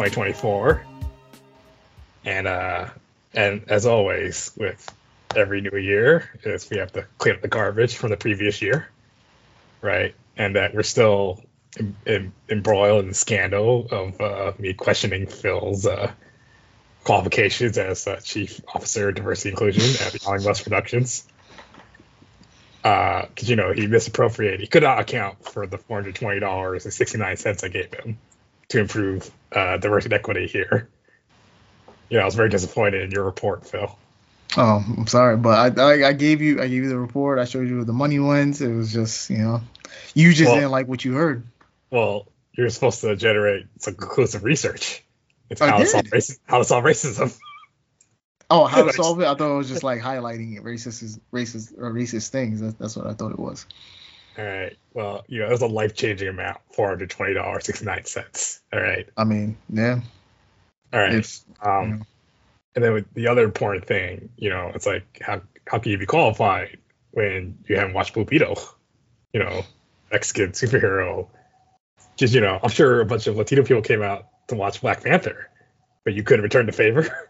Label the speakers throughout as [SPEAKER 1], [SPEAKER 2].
[SPEAKER 1] 2024, and uh, and as always, with every new year, is we have to clean up the garbage from the previous year, right? And that we're still em- em- embroiled in the scandal of uh, me questioning Phil's uh, qualifications as uh, chief officer of diversity inclusion at Young West Productions. Because you know he misappropriated, he could not account for the four hundred twenty dollars and sixty nine cents I gave him to improve uh, diversity and equity here. Yeah, I was very disappointed in your report, Phil.
[SPEAKER 2] Oh, I'm sorry, but I, I I gave you I gave you the report. I showed you the money ones. It was just you know, you just
[SPEAKER 1] Well-
[SPEAKER 2] didn't like what you heard.
[SPEAKER 1] Well, you're supposed to generate some conclusive research. It's how to solve racism. How to solve racism.
[SPEAKER 2] Oh, how to solve it? I thought it was just like highlighting it, racist racist or racist things. That's, that's what I thought it was.
[SPEAKER 1] All right. Well, you know, it was a life changing amount, four hundred twenty dollars sixty nine cents. All right.
[SPEAKER 2] I mean, yeah,
[SPEAKER 1] All right.
[SPEAKER 2] it's
[SPEAKER 1] Um, and then with the other important thing, you know, it's like how how can you be qualified when you haven't watched Blue Beetle? You know, Mexican superhero. Just you know, I'm sure a bunch of Latino people came out to watch Black Panther, but you couldn't return the favor.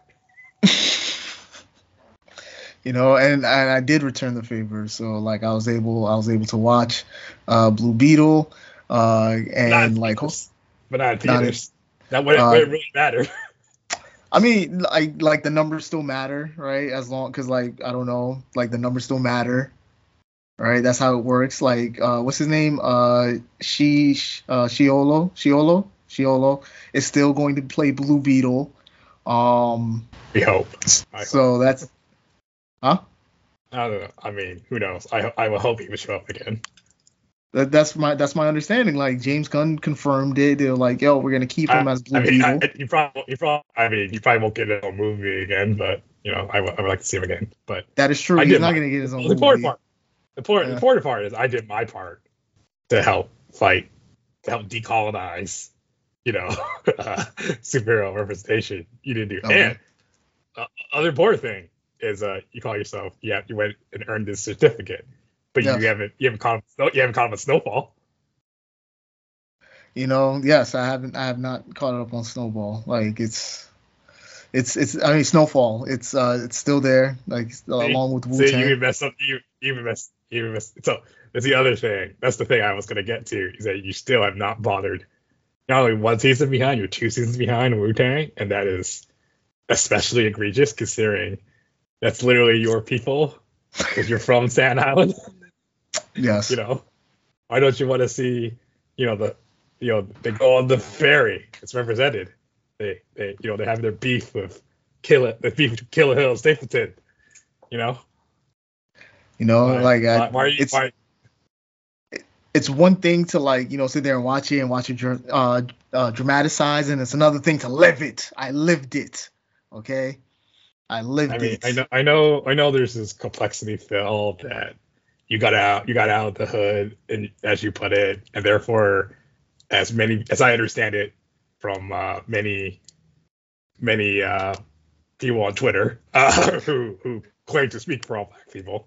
[SPEAKER 2] you know, and, and I did return the favor. So like I was able I was able to watch uh, Blue Beetle, uh, and
[SPEAKER 1] in
[SPEAKER 2] like
[SPEAKER 1] theaters, but not in
[SPEAKER 2] not
[SPEAKER 1] theaters. that wouldn't,
[SPEAKER 2] uh,
[SPEAKER 1] wouldn't really matter.
[SPEAKER 2] I mean, like like the numbers still matter, right? As long because like I don't know, like the numbers still matter, right? That's how it works. Like uh, what's his name? Uh, she uh, Xolo Xolo Xolo is still going to play Blue Beetle. Um,
[SPEAKER 1] We hope. I
[SPEAKER 2] so that's huh?
[SPEAKER 1] I don't know. I mean, who knows? I I will hope he would show up again.
[SPEAKER 2] That, that's my that's my understanding. Like James Gunn confirmed it. They're like, yo, we're gonna keep him
[SPEAKER 1] I,
[SPEAKER 2] as Blue
[SPEAKER 1] I mean, I, you probably, you probably, I mean, you probably won't get a movie again, but you know, I would- I would like to see him again. But
[SPEAKER 2] that is true.
[SPEAKER 1] I
[SPEAKER 2] He's not
[SPEAKER 1] my-
[SPEAKER 2] gonna get his own movie.
[SPEAKER 1] the important part, the important, the
[SPEAKER 2] Yeah.
[SPEAKER 1] important part is I did my part to help fight, to help decolonize, you know, uh, superhero representation. You didn't do,
[SPEAKER 2] Okay.
[SPEAKER 1] and uh, other important thing is uh, you call yourself, yeah, you went and earned this certificate, but
[SPEAKER 2] Yes.
[SPEAKER 1] you haven't, you haven't caught, you haven't caught a snowfall.
[SPEAKER 2] You know, yes, I haven't I have not caught up on Snowball. Like it's it's it's I mean Snowfall. It's uh it's still there, like uh, along with Wu Tang.
[SPEAKER 1] See, you even messed up. You you even messed. You even messed. So that's the other thing. That's the thing I was gonna get to is that you still have not bothered. Not only one season behind, you're two seasons behind Wu Tang, and that is especially egregious considering that's literally your people because you're from Staten Island.
[SPEAKER 2] Yes.
[SPEAKER 1] You know, why don't you want to see? You know the, you know they go on the ferry. It's represented. They they you know they have their beef with Kill the beef with Killer Hill Stapleton. You know.
[SPEAKER 2] You know,
[SPEAKER 1] Why-
[SPEAKER 2] like I,
[SPEAKER 1] why, why are you?
[SPEAKER 2] it's
[SPEAKER 1] Why,
[SPEAKER 2] it's one thing to like you know sit there and watch it and watch it uh, uh dramatize, and it's another thing to live it. I lived it. Okay, I lived
[SPEAKER 1] I mean,
[SPEAKER 2] it.
[SPEAKER 1] I know, I know, I know. There's this complexity, Phil, that you got out, you got out of the hood, and as you put it, and therefore, as many as I understand it from uh, many, many uh, people on Twitter uh, who who claim to speak for all black people,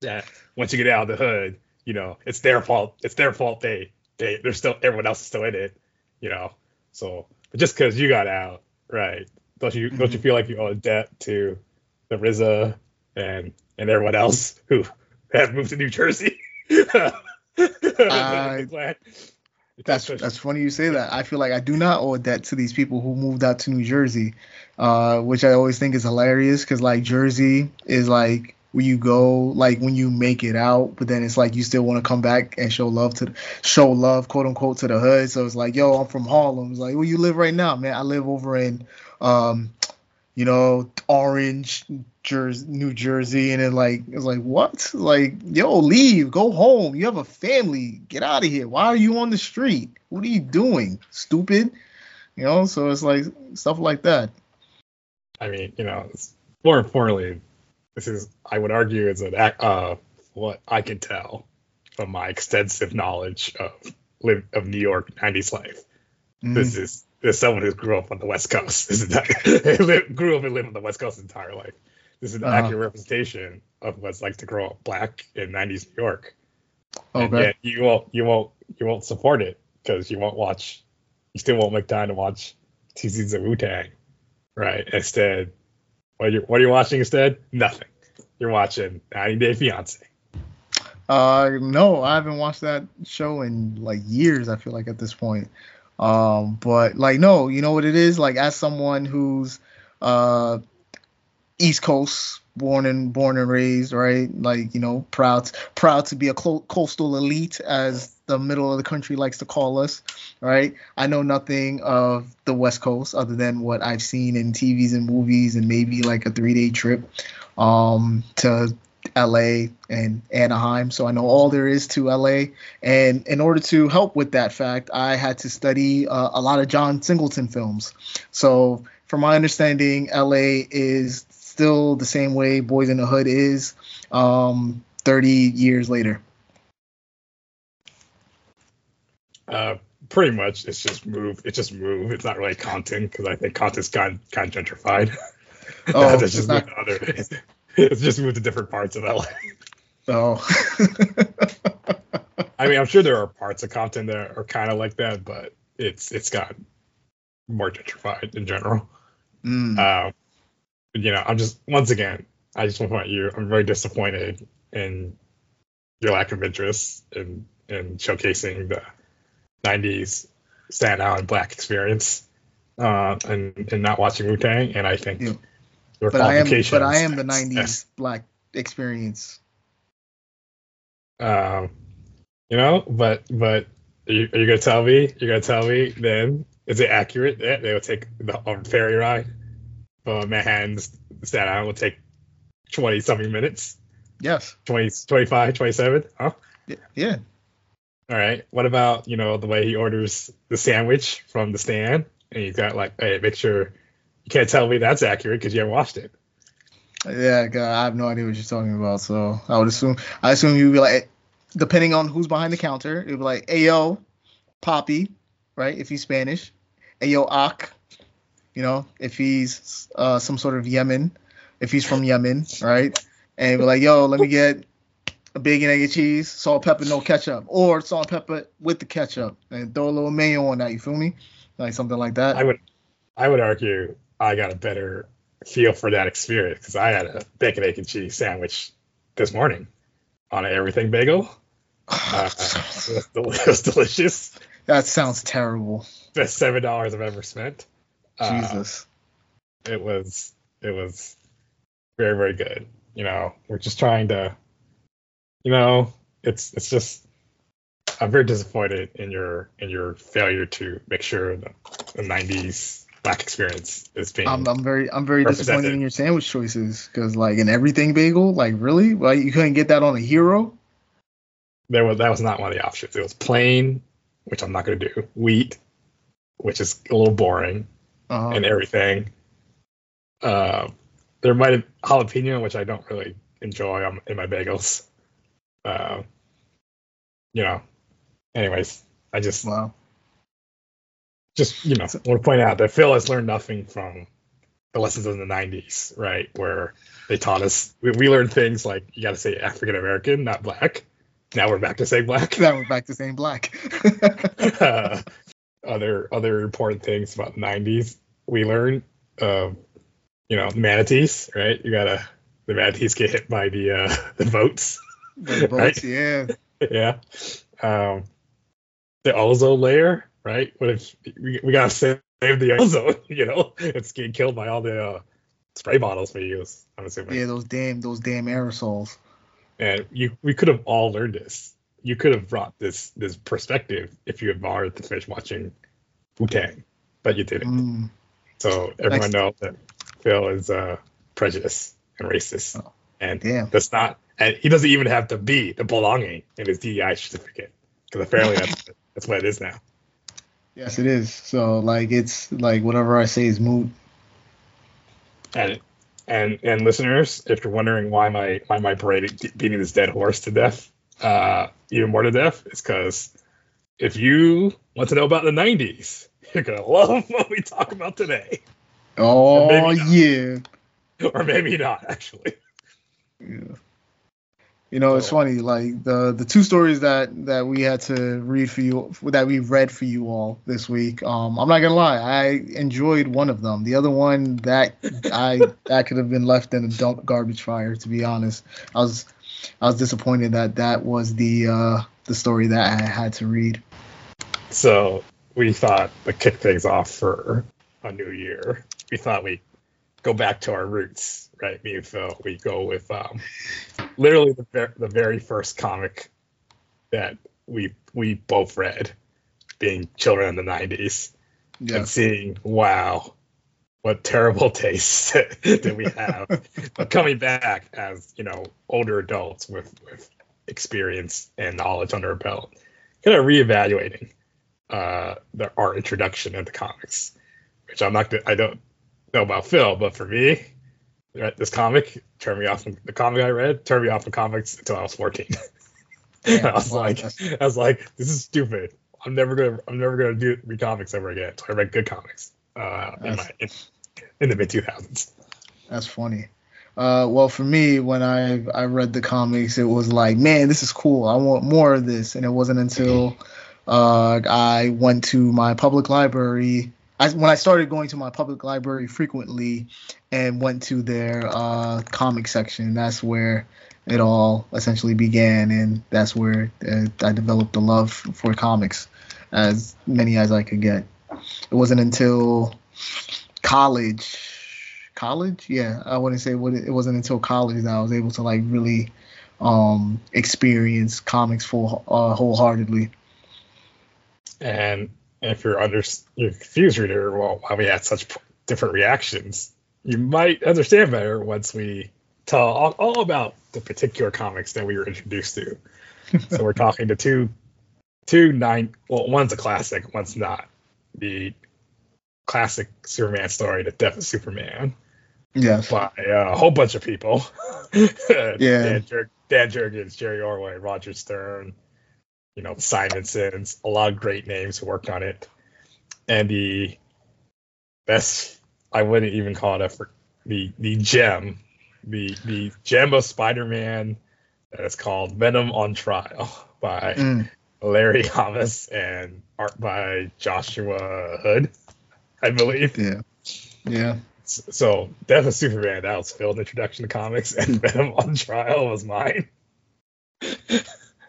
[SPEAKER 1] that once you get out of the hood, you know, it's their fault. It's their fault. They they they're still everyone else is still in it, you know. So but just because you got out, right? Don't you don't you feel like you owe a debt to the RZA and and everyone else who have moved to New Jersey? Glad-
[SPEAKER 2] That's that's funny you say that. I feel like I do not owe a debt to these people who moved out to New Jersey, uh, which I always think is hilarious because like Jersey is like where you go like when you make it out, but then it's like you still want to come back and show love to show love quote unquote to the hood. So it's like, yo, I'm from Harlem. It's like, where you live right now, man? I live over in, um, you know, Orange, Jersey, New Jersey, and then like it's like what? Like, yo, leave, go home. You have a family. Get out of here. Why are you on the street? What are you doing? Stupid. You know, so it's like stuff like that.
[SPEAKER 1] I mean, you know, more importantly, this is I would argue is an uh what I can tell from my extensive knowledge of live of New York '90s life.
[SPEAKER 2] Mhm.
[SPEAKER 1] This is this is someone who grew up on the West Coast. This is not, grew up and lived on the West Coast his entire life. This is an
[SPEAKER 2] Uh-huh.
[SPEAKER 1] accurate representation of what it's like to grow up black in '90s New York. And
[SPEAKER 2] Okay.
[SPEAKER 1] yet you won't you won't you won't support it because you won't watch. You still won't make time to watch two seasons of Wu Tang, right? Instead, what are you what are you watching instead? Nothing. You're watching 90 Day Fiance.
[SPEAKER 2] Uh, no, I haven't watched that show in like years. I feel like at this point. Um, but like, no, you know what it is. Like, as someone who's uh East Coast born and born and raised, right? Like you know, proud proud to be a coastal elite, as the middle of the country likes to call us, right? I know nothing of the West Coast other than what I've seen in TVs and movies, and maybe like a three day trip um, to LA and Anaheim. So I know all there is to LA. And in order to help with that fact, I had to study uh, a lot of John Singleton films. So from my understanding, LA is still the same way Boyz n the Hood is um, 30 years later.
[SPEAKER 1] Uh, pretty much, it's just move. It's just move. It's not really Compton because I think Compton's kind kind of gentrified. Oh, it's just not... other. It's just moved to different parts of LA.
[SPEAKER 2] Oh.
[SPEAKER 1] I mean, I'm sure there are parts of Compton that are kind of like that, but it's it's got more gentrified in general. Mm. Uh, you know, I'm just once again, I just want to point you. I'm very disappointed in your lack of interest in in showcasing the '90s standout and black experience, uh, and and not watching Wu Tang. And I think.
[SPEAKER 2] Your but I am, but I am the '90s black experience.
[SPEAKER 1] Um, you know, but but are you, are you gonna tell me? You're gonna tell me then? Is it accurate that they will take the um, ferry ride? uh, Manhattan's Staten Island will take 20 something minutes.
[SPEAKER 2] Yes.
[SPEAKER 1] 20, 25, 27. Huh?
[SPEAKER 2] Yeah.
[SPEAKER 1] All right. What about, you know, the way he orders the sandwich from the stand? And he's got like, hey, make sure you can't tell me that's accurate because you haven't watched it.
[SPEAKER 2] Yeah, God, I have no idea what you're talking about. So I would assume, I assume you'd be like, depending on who's behind the counter, it'd be like, hey, yo, Poppy, right? If he's Spanish. Hey, yo, Ak, you know, if he's uh, some sort of Yemen, if he's from Yemen, right? And be like, yo, let me get a bacon, egg, and cheese, salt, pepper, no ketchup, or salt, pepper with the ketchup, and throw a little mayo on that. You feel me? Like something like that.
[SPEAKER 1] I would, I would argue I got a better feel for that experience because I had a bacon, egg, and cheese sandwich this morning on an everything bagel. Uh, it, was, it was delicious.
[SPEAKER 2] That sounds terrible.
[SPEAKER 1] Best seven dollars I've ever spent.
[SPEAKER 2] Jesus.
[SPEAKER 1] Uh, it was it was very very good. You know, we're just trying to, you know, it's it's just I'm very disappointed in your in your failure to make sure the, the 90s black experience is being.
[SPEAKER 2] I'm, I'm very I'm very disappointed in your sandwich choices because like an everything bagel, like really, like you couldn't get that on a hero.
[SPEAKER 1] There was that was not one of the options. It was plain, which I'm not going to do. Wheat, which is a little boring uh-huh. and everything. Uh, there might have jalapeno, which I don't really enjoy on, in my bagels. Uh, you know. Anyways, I just
[SPEAKER 2] wow.
[SPEAKER 1] Just you know, I want to point out that Phil has learned nothing from the lessons in the '90s, right? Where they taught us we, we learned things like you got to say African American, not black. Now we're back to saying black.
[SPEAKER 2] Now we're back to saying black.
[SPEAKER 1] uh, other other important things about the 90s we learned um, you know manatees right you gotta the manatees get hit by the uh the boats
[SPEAKER 2] the boats right? yeah
[SPEAKER 1] yeah um the ozone layer right what if we, we gotta save the ozone you know it's getting killed by all the uh, spray bottles we use i'm assuming
[SPEAKER 2] yeah those damn those damn aerosols
[SPEAKER 1] and you we could have all learned this you could have brought this this perspective if you had bothered to finish watching Wu Tang, but you didn't. Mm. So everyone knows that Phil is uh, prejudiced and racist, oh, and damn. that's not. And he doesn't even have to be the belonging in his DEI certificate because apparently that's that's what it is now.
[SPEAKER 2] Yes, it is. So like it's like whatever I say is moot.
[SPEAKER 1] And and and listeners, if you're wondering why my why my parading beating this dead horse to death, uh, even more to death, it's because if you want to know about the 90s, you're going to love what we talk about today.
[SPEAKER 2] Oh, yeah.
[SPEAKER 1] Or maybe not, actually.
[SPEAKER 2] Yeah. You know, it's funny. Like the the two stories that that we had to read for you, that we read for you all this week. Um, I'm not gonna lie, I enjoyed one of them. The other one that I that could have been left in a dump garbage fire. To be honest, I was I was disappointed that that was the uh, the story that I had to read.
[SPEAKER 1] So we thought to kick things off for a new year, we thought we go back to our roots right? Me and Phil, we go with um, literally the, ver- the very first comic that we we both read, being children in the '90s, yeah. and seeing wow, what terrible tastes that we have. but coming back as you know older adults with with experience and knowledge under our belt, kind of reevaluating uh, the, our introduction into comics, which I'm not. I don't know about Phil, but for me, this comic, turned me off from the comic I read, turned me off from comics until I was 14. Yeah, I was well, like, I was like, this is stupid. I'm never gonna, I'm never gonna do read comics ever again. So I read good comics uh, in my in, in the mid 2000s.
[SPEAKER 2] That's funny. Uh, well, for me, when I I read the comics, it was like, man, this is cool. I want more of this. And it wasn't until uh, I went to my public library I, when I started going to my public library frequently and went to their uh, comic section, that's where it all essentially began, and that's where uh, I developed a love for comics, as many as I could get. It wasn't until college, college, yeah, I wouldn't say what it, it wasn't until college that I was able to like really um, experience comics full uh, wholeheartedly.
[SPEAKER 1] And if you're under you're confused reader, well, why we had such different reactions, you might understand better once we tell all, all about the particular comics that we were introduced to. so we're talking to two two nine well one's a classic one's not. The classic superman story the death of superman.
[SPEAKER 2] Yes.
[SPEAKER 1] By uh, a whole bunch of people. Yeah. Dan, Jer- dan jurgens jerry ordway roger stern you know, Simonsons, a lot of great names who worked on it. And the best, I wouldn't even call it a, the, the gem, the, the gem of Spider-Man that is called Venom on Trial by mm. Larry Hama and art by Joshua Hood, I believe.
[SPEAKER 2] Yeah. Yeah.
[SPEAKER 1] So Death of Superman, that was Phil's introduction to comics, and Venom on Trial was mine.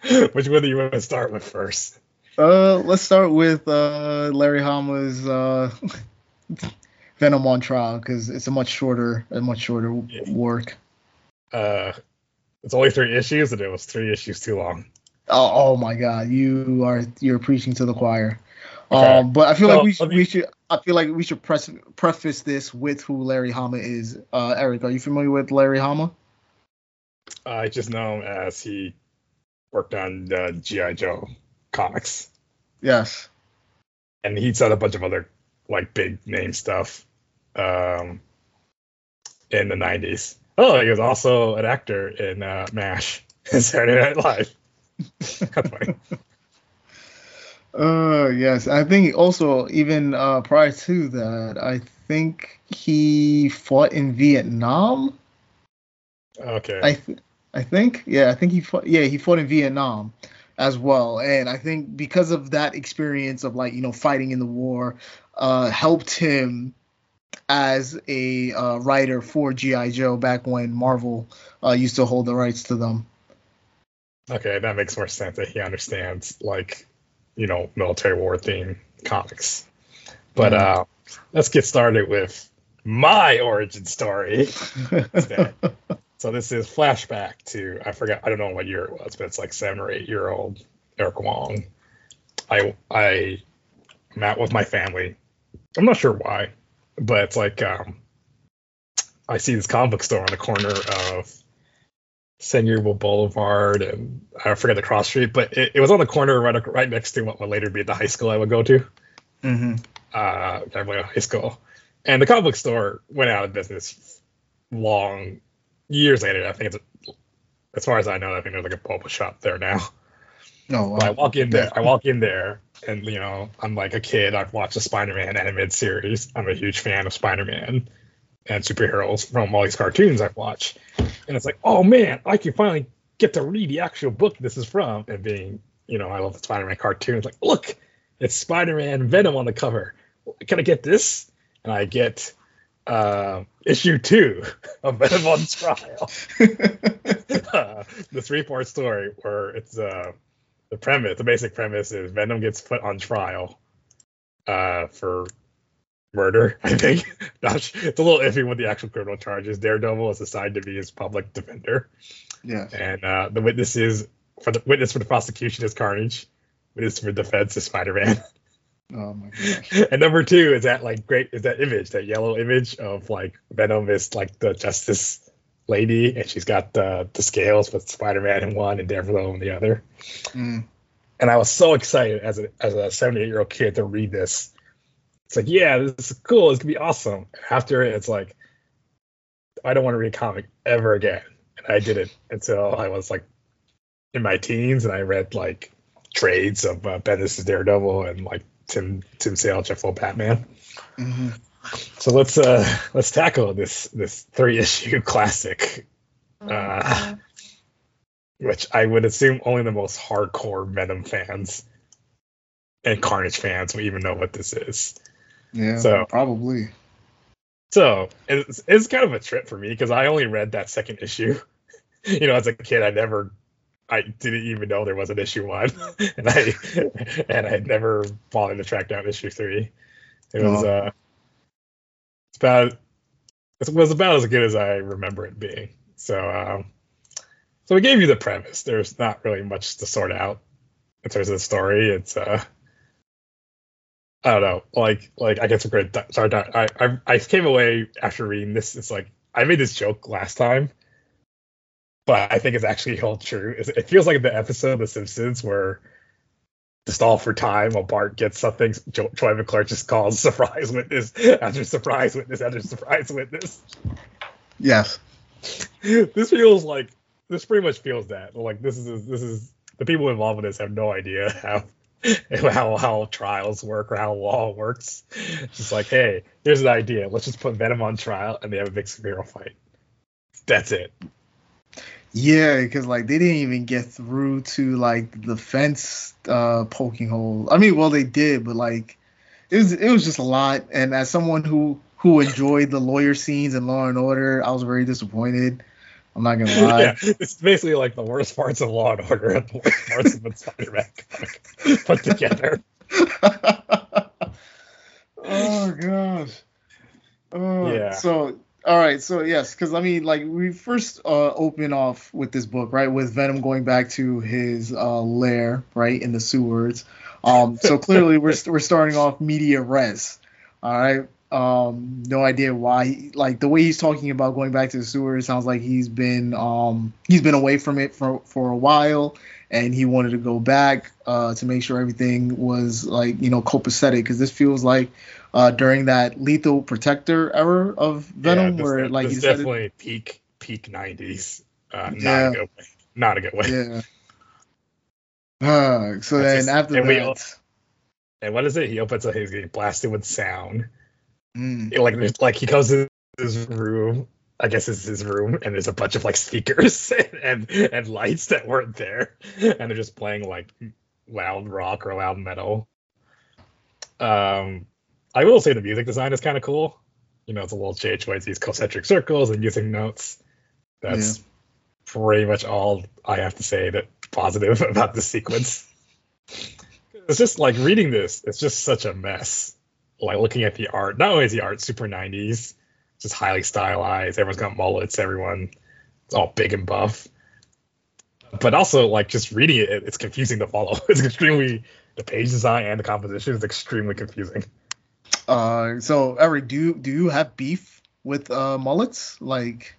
[SPEAKER 1] Which one do you want to start with first?
[SPEAKER 2] Uh, let's start with uh, Larry Hama's uh, Venom on Trial because it's a much shorter, a much shorter yeah. work.
[SPEAKER 1] Uh, it's only three issues, and it was three issues too long.
[SPEAKER 2] Oh, oh my God, you are you're preaching to the choir. Okay. Um, but I feel like we should, me... we should I feel like we should press, preface this with who Larry Hama is. Uh, Eric, are you familiar with Larry Hama?
[SPEAKER 1] I just know him as he worked on uh, GI Joe comics.
[SPEAKER 2] Yes.
[SPEAKER 1] And he's done a bunch of other like big name stuff um, in the '90s. Oh, he was also an actor in uh, MASH and Saturday Night Live. That's funny.
[SPEAKER 2] Uh, yes, I think also even uh, prior to that, I think he fought in Vietnam.
[SPEAKER 1] Okay.
[SPEAKER 2] I th- I think. Yeah, I think he fought. Yeah, he fought in Vietnam as well, and I think because of that experience of like you know fighting in the war, uh, helped him as a uh, writer for GI Joe back when Marvel uh, used to hold the rights to them.
[SPEAKER 1] Okay, that makes more sense. That he understands like you know military war theme comics. But uh, let's get started with my origin story. So this is flashback to I forgot I don't know what year it was, but it's like seven or eight year old Eric Wong. I I met with my family. I'm not sure why, but it's like um, I see this comic book store on the corner of San Boulevard and I forget the cross street, but it, it was on the corner right right next to what would later be the high school I would go to.
[SPEAKER 2] Mm-hmm.
[SPEAKER 1] Uh, I went to high school, and the comic book store went out of business long years later. I think it's as far as I know, I think there's like a boba shop there now.
[SPEAKER 2] No,
[SPEAKER 1] oh, I walk in there. I walk in there, and you know, I'm like a kid. I've watched the Spider-Man animated series. I'm a huge fan of Spider-Man and superheroes from all these cartoons I've watched. And it's like, oh man, I can finally get to read the actual book this is from, and being, you know, I love the Spider-Man cartoons. Like, look, it's Spider-Man Venom on the cover. Can I get this? And I get uh, issue two of Venom on Trial. uh, the three-part story where it's uh, the premise, the basic premise is Venom gets put on trial uh, for murder. I think it's a little iffy with the actual criminal charges. Daredevil is assigned to be his public defender.
[SPEAKER 2] Yeah,
[SPEAKER 1] and uh, the witnesses for the witness for the prosecution is Carnage. Witness for defense is Spider-Man.
[SPEAKER 2] Oh my gosh.
[SPEAKER 1] and number two is that like great is that image, that yellow image of like Venom is like the justice lady, and she's got the the scales with Spider-Man in one and Daredevil in the other.
[SPEAKER 2] Mm.
[SPEAKER 1] And I was so excited as a as a 78 year old kid to read this. It's like, yeah, this is cool. It's gonna be awesome. After it, it's like, I don't want to read a comic ever again. And I didn't until I was like in my teens, and I read like trades of uh, Bendis' Daredevil and like Tim Tim Sale Jeff Batman.
[SPEAKER 2] Mm-hmm.
[SPEAKER 1] So let's uh let's tackle this this three issue classic, uh, which I would assume only the most hardcore Venom fans and Carnage fans will even know what this is.
[SPEAKER 2] Yeah, so probably.
[SPEAKER 1] So it's, it's kind of a trip for me because I only read that second issue. you know, as a kid, I never I didn't even know there was an issue one, and I and I had never bothered to track down issue three. It was oh. uh, it's about it was about as good as I remember it being. So um, so we gave you the premise. There's not really much to sort out in terms of the story. It's uh, I don't know, like like I guess a great sorry. I I I came away after reading this. It's like I made this joke last time but I think it's actually held true. It feels like the episode of The Simpsons where just all for time while Bart gets something, Troy McClure just calls surprise witness after surprise witness after surprise witness.
[SPEAKER 2] Yes.
[SPEAKER 1] this feels like this pretty much feels that like this is this is the people involved in this have no idea how how how trials work or how law works. It's just like, hey, here's an idea. Let's just put Venom on trial and they have a big superhero fight. That's it.
[SPEAKER 2] Yeah, because like they didn't even get through to like the fence uh poking hole. I mean, well they did, but like it was it was just a lot. And as someone who who enjoyed the lawyer scenes in Law and Order, I was very disappointed. I'm not gonna lie. Yeah,
[SPEAKER 1] it's basically like the worst parts of Law and Order and the worst parts of the Spider-Man put together.
[SPEAKER 2] oh gosh. Oh, yeah. So all right, so yes, because I mean, like we first uh, open off with this book, right, with Venom going back to his uh, lair, right, in the sewers. Um, so clearly we're we're starting off media res. All right, um, no idea why. He, like the way he's talking about going back to the sewers sounds like he's been um he's been away from it for for a while, and he wanted to go back uh, to make sure everything was like you know copacetic because this feels like uh, during that lethal protector era of Venom, yeah, this,
[SPEAKER 1] where
[SPEAKER 2] like
[SPEAKER 1] he's definitely peak peak nineties. Uh, not yeah. a good way. Not a good way.
[SPEAKER 2] Yeah. Uh, so That's then just, after and that, we,
[SPEAKER 1] and what is it? He opens up. He's getting blasted with sound.
[SPEAKER 2] Mm.
[SPEAKER 1] Like like he goes in his room. I guess it's his room, and there's a bunch of like speakers and and lights that weren't there, and they're just playing like loud rock or loud metal. Um, I will say the music design is kind of cool. You know, it's a little change with these concentric circles and using notes. That's yeah. pretty much all I have to say that positive about this sequence. It's just like reading this, it's just such a mess. Like looking at the art, not only is the art super 90s, just highly stylized, everyone's got mullets, everyone it's all big and buff. But also like just reading it, it's confusing to follow. It's extremely the page design and the composition is extremely confusing.
[SPEAKER 2] Uh, so Eric, do you do you have beef with uh mullets? Like,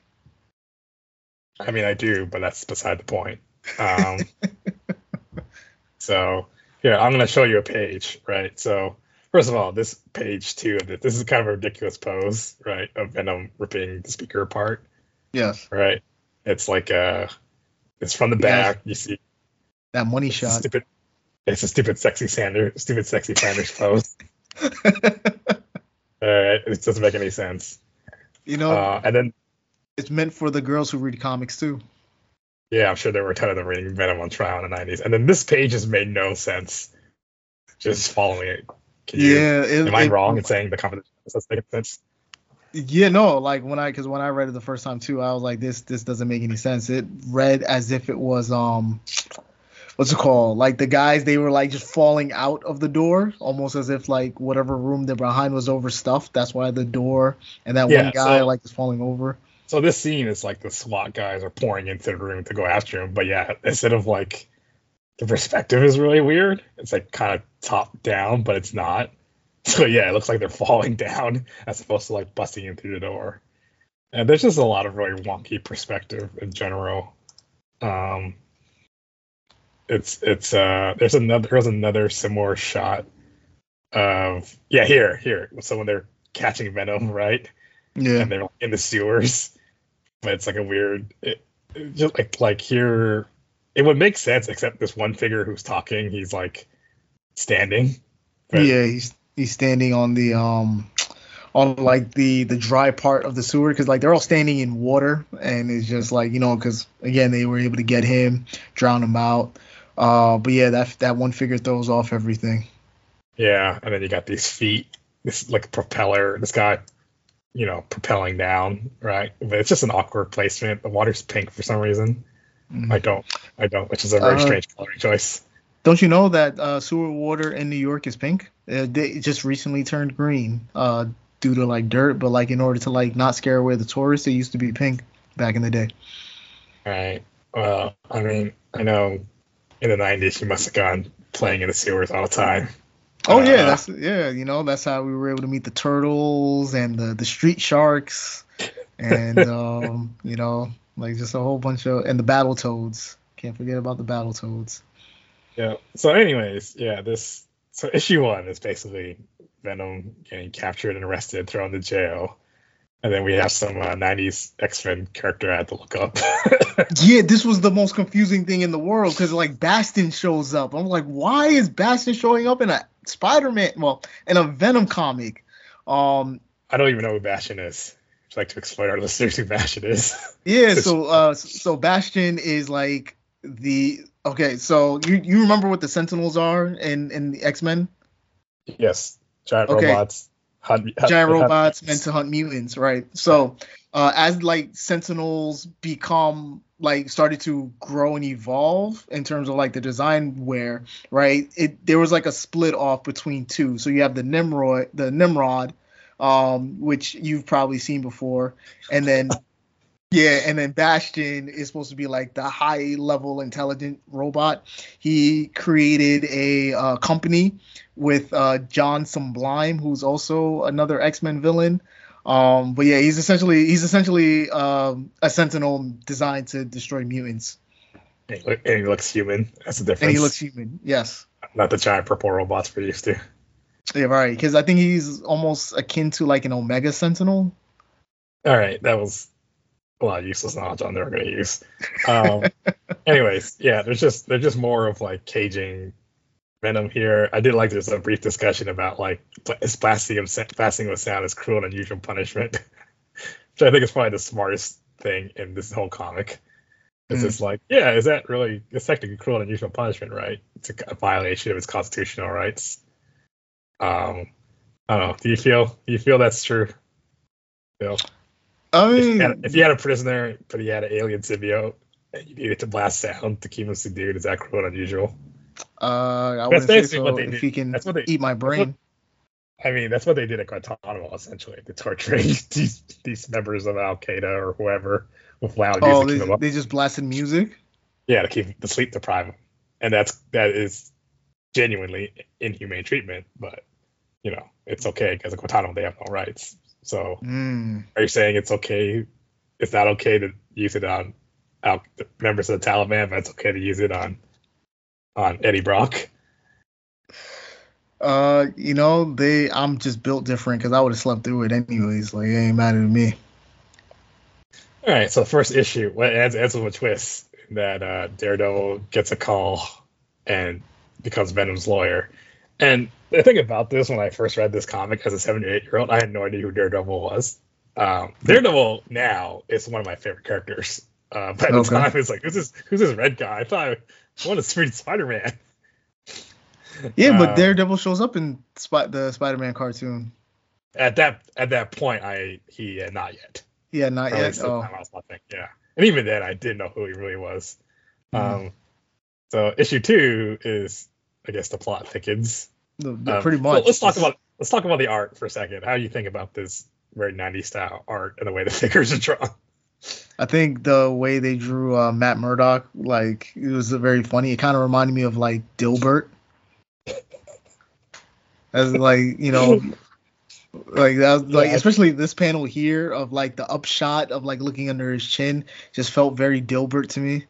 [SPEAKER 1] I mean, I do, but that's beside the point. Um, so here, I'm gonna show you a page, right? So first of all, this page two of it, this is kind of a ridiculous pose, right? Of Venom ripping the speaker apart.
[SPEAKER 2] Yes.
[SPEAKER 1] Right. It's like uh, it's from the back. You see
[SPEAKER 2] that money shot.
[SPEAKER 1] Stupid. It's a stupid, sexy Flanders, stupid, sexy Flanders pose. it doesn't make any sense.
[SPEAKER 2] You know,
[SPEAKER 1] uh, and then
[SPEAKER 2] it's meant for the girls who read comics too.
[SPEAKER 1] Yeah, I'm sure there were a ton of them reading Venom on trial in the 90s. And then this page has made no sense. Just following it.
[SPEAKER 2] Can yeah. You,
[SPEAKER 1] it, am I it, wrong in saying the competition doesn't make sense?
[SPEAKER 2] Yeah, no, like when I because when I read it the first time too, I was like, this this doesn't make any sense. It read as if it was um what's it called? Like the guys they were like just falling out of the door, almost as if like whatever room they're behind was overstuffed. That's why the door and that yeah, one guy so, like is falling over.
[SPEAKER 1] So this scene is like the SWAT guys are pouring into the room to go after him, but yeah, instead of like the perspective is really weird. It's like kind of top down, but it's not. So yeah, it looks like they're falling down as opposed to like busting in through the door. And there's just a lot of really wonky perspective in general. Um, it's it's uh there's another there's another similar shot of yeah here here so when they're catching venom right?
[SPEAKER 2] Yeah.
[SPEAKER 1] And they're like in the sewers. But it's like a weird it, it just like like here it would make sense except this one figure who's talking he's like standing.
[SPEAKER 2] But, yeah he's he's standing on the um on like the the dry part of the sewer because like they're all standing in water and it's just like you know because again they were able to get him drown him out uh but yeah that that one figure throws off everything
[SPEAKER 1] yeah and then you got these feet this like propeller this guy you know propelling down right but it's just an awkward placement the water's pink for some reason mm-hmm. i don't i don't which is a very uh, strange coloring choice
[SPEAKER 2] don't you know that uh, sewer water in New York is pink? Uh, they just recently turned green uh, due to like dirt, but like in order to like not scare away the tourists, it used to be pink back in the day.
[SPEAKER 1] Right. Well, I mean, I know in the '90s you must have gone playing in the sewers all the time.
[SPEAKER 2] Oh yeah, uh, that's yeah. You know, that's how we were able to meet the turtles and the the street sharks, and um, you know, like just a whole bunch of and the battle toads. Can't forget about the battle toads.
[SPEAKER 1] Yeah. So, anyways, yeah, this so issue one is basically Venom getting captured and arrested, thrown to jail, and then we have some uh, '90s X-Men character I had to look up.
[SPEAKER 2] yeah, this was the most confusing thing in the world because like Bastion shows up. I'm like, why is Bastion showing up in a Spider-Man? Well, in a Venom comic. Um,
[SPEAKER 1] I don't even know who Bastion is. I'd like to explain our listeners who Bastion is.
[SPEAKER 2] yeah, so uh, so Bastion is like the Okay, so you you remember what the Sentinels are in in the X Men?
[SPEAKER 1] Yes, giant okay. robots.
[SPEAKER 2] Hunt, hunt, giant hunt, robots meant to hunt mutants, right? So, uh, as like Sentinels become like started to grow and evolve in terms of like the design wear, right? It there was like a split off between two. So you have the Nimrod, the Nimrod, um, which you've probably seen before, and then yeah, and then Bastion is supposed to be like the high level intelligent robot. He created a uh, company with uh, John Sublime, who's also another X Men villain. Um, but yeah, he's essentially he's essentially um, a Sentinel designed to destroy mutants.
[SPEAKER 1] And he, look, and he looks human. That's the difference.
[SPEAKER 2] And he looks human. Yes.
[SPEAKER 1] Not the giant purple robots we're used to.
[SPEAKER 2] Yeah, right. Because I think he's almost akin to like an Omega Sentinel.
[SPEAKER 1] All right, that was a lot of useless knowledge on they're going to use. Um, anyways, yeah, there's just there's just more of like caging Venom here. I did like there's a brief discussion about like is blasting him blasting with sound is cruel and unusual punishment, which I think is probably the smartest thing in this whole comic. It's mm. just like, yeah, is that really it's technically cruel and unusual punishment, right? It's a, violation of its constitutional rights. Um, I don't know. Do you feel do you feel that's true? Bill?
[SPEAKER 2] I mean,
[SPEAKER 1] if you, had, if you had a prisoner, but he had an alien symbiote, and you needed to blast sound to keep him subdued, is that cruel and unusual?
[SPEAKER 2] Uh, I wouldn't say so. What they if did. he can that's what they, eat my brain.
[SPEAKER 1] What, I mean, that's what they did at Guantanamo, essentially, to torture these these members of Al Qaeda or whoever with loud
[SPEAKER 2] oh, music. Oh, they, they just blasted music.
[SPEAKER 1] Yeah, to keep the sleep deprived, and that's that is genuinely inhumane treatment. But you know, it's okay because at Guantanamo they have no rights. So
[SPEAKER 2] mm.
[SPEAKER 1] are you saying it's okay? It's not okay to use it on out members of the Taliban, but it's okay to use it on on Eddie Brock?
[SPEAKER 2] Uh, you know, they I'm just built different because I would have slept through it anyways. Like it ain't matter to me.
[SPEAKER 1] All right, so the first issue what ends ends with a twist that uh, Daredevil gets a call and becomes Venom's lawyer. And the thing about this, when I first read this comic as a seven or eight year old, I had no idea who Daredevil was. Um, Daredevil now is one of my favorite characters Uh, but at okay. the time, it's like, who's this? Who's this red guy? I thought I wanted to read Spider Man.
[SPEAKER 2] Yeah, but um, Daredevil shows up in the Spider Man cartoon.
[SPEAKER 1] At that at that point, I he uh, not yet.
[SPEAKER 2] Yeah, not yet. Oh.
[SPEAKER 1] yeah, and even then, I didn't know who he really was. Mm. Um, so issue two is, I guess, the plot thickens.
[SPEAKER 2] The, the um, pretty much.
[SPEAKER 1] let's talk about let's talk about the art for a second. How do you think about this very 90s style art and the way the figures are drawn?
[SPEAKER 2] I think the way they drew uh, Matt Murdock, like it was very funny. It kind of reminded me of like Dilbert, as like you know, like that, was, like yeah. especially this panel here of like the upshot of like looking under his chin just felt very Dilbert to me.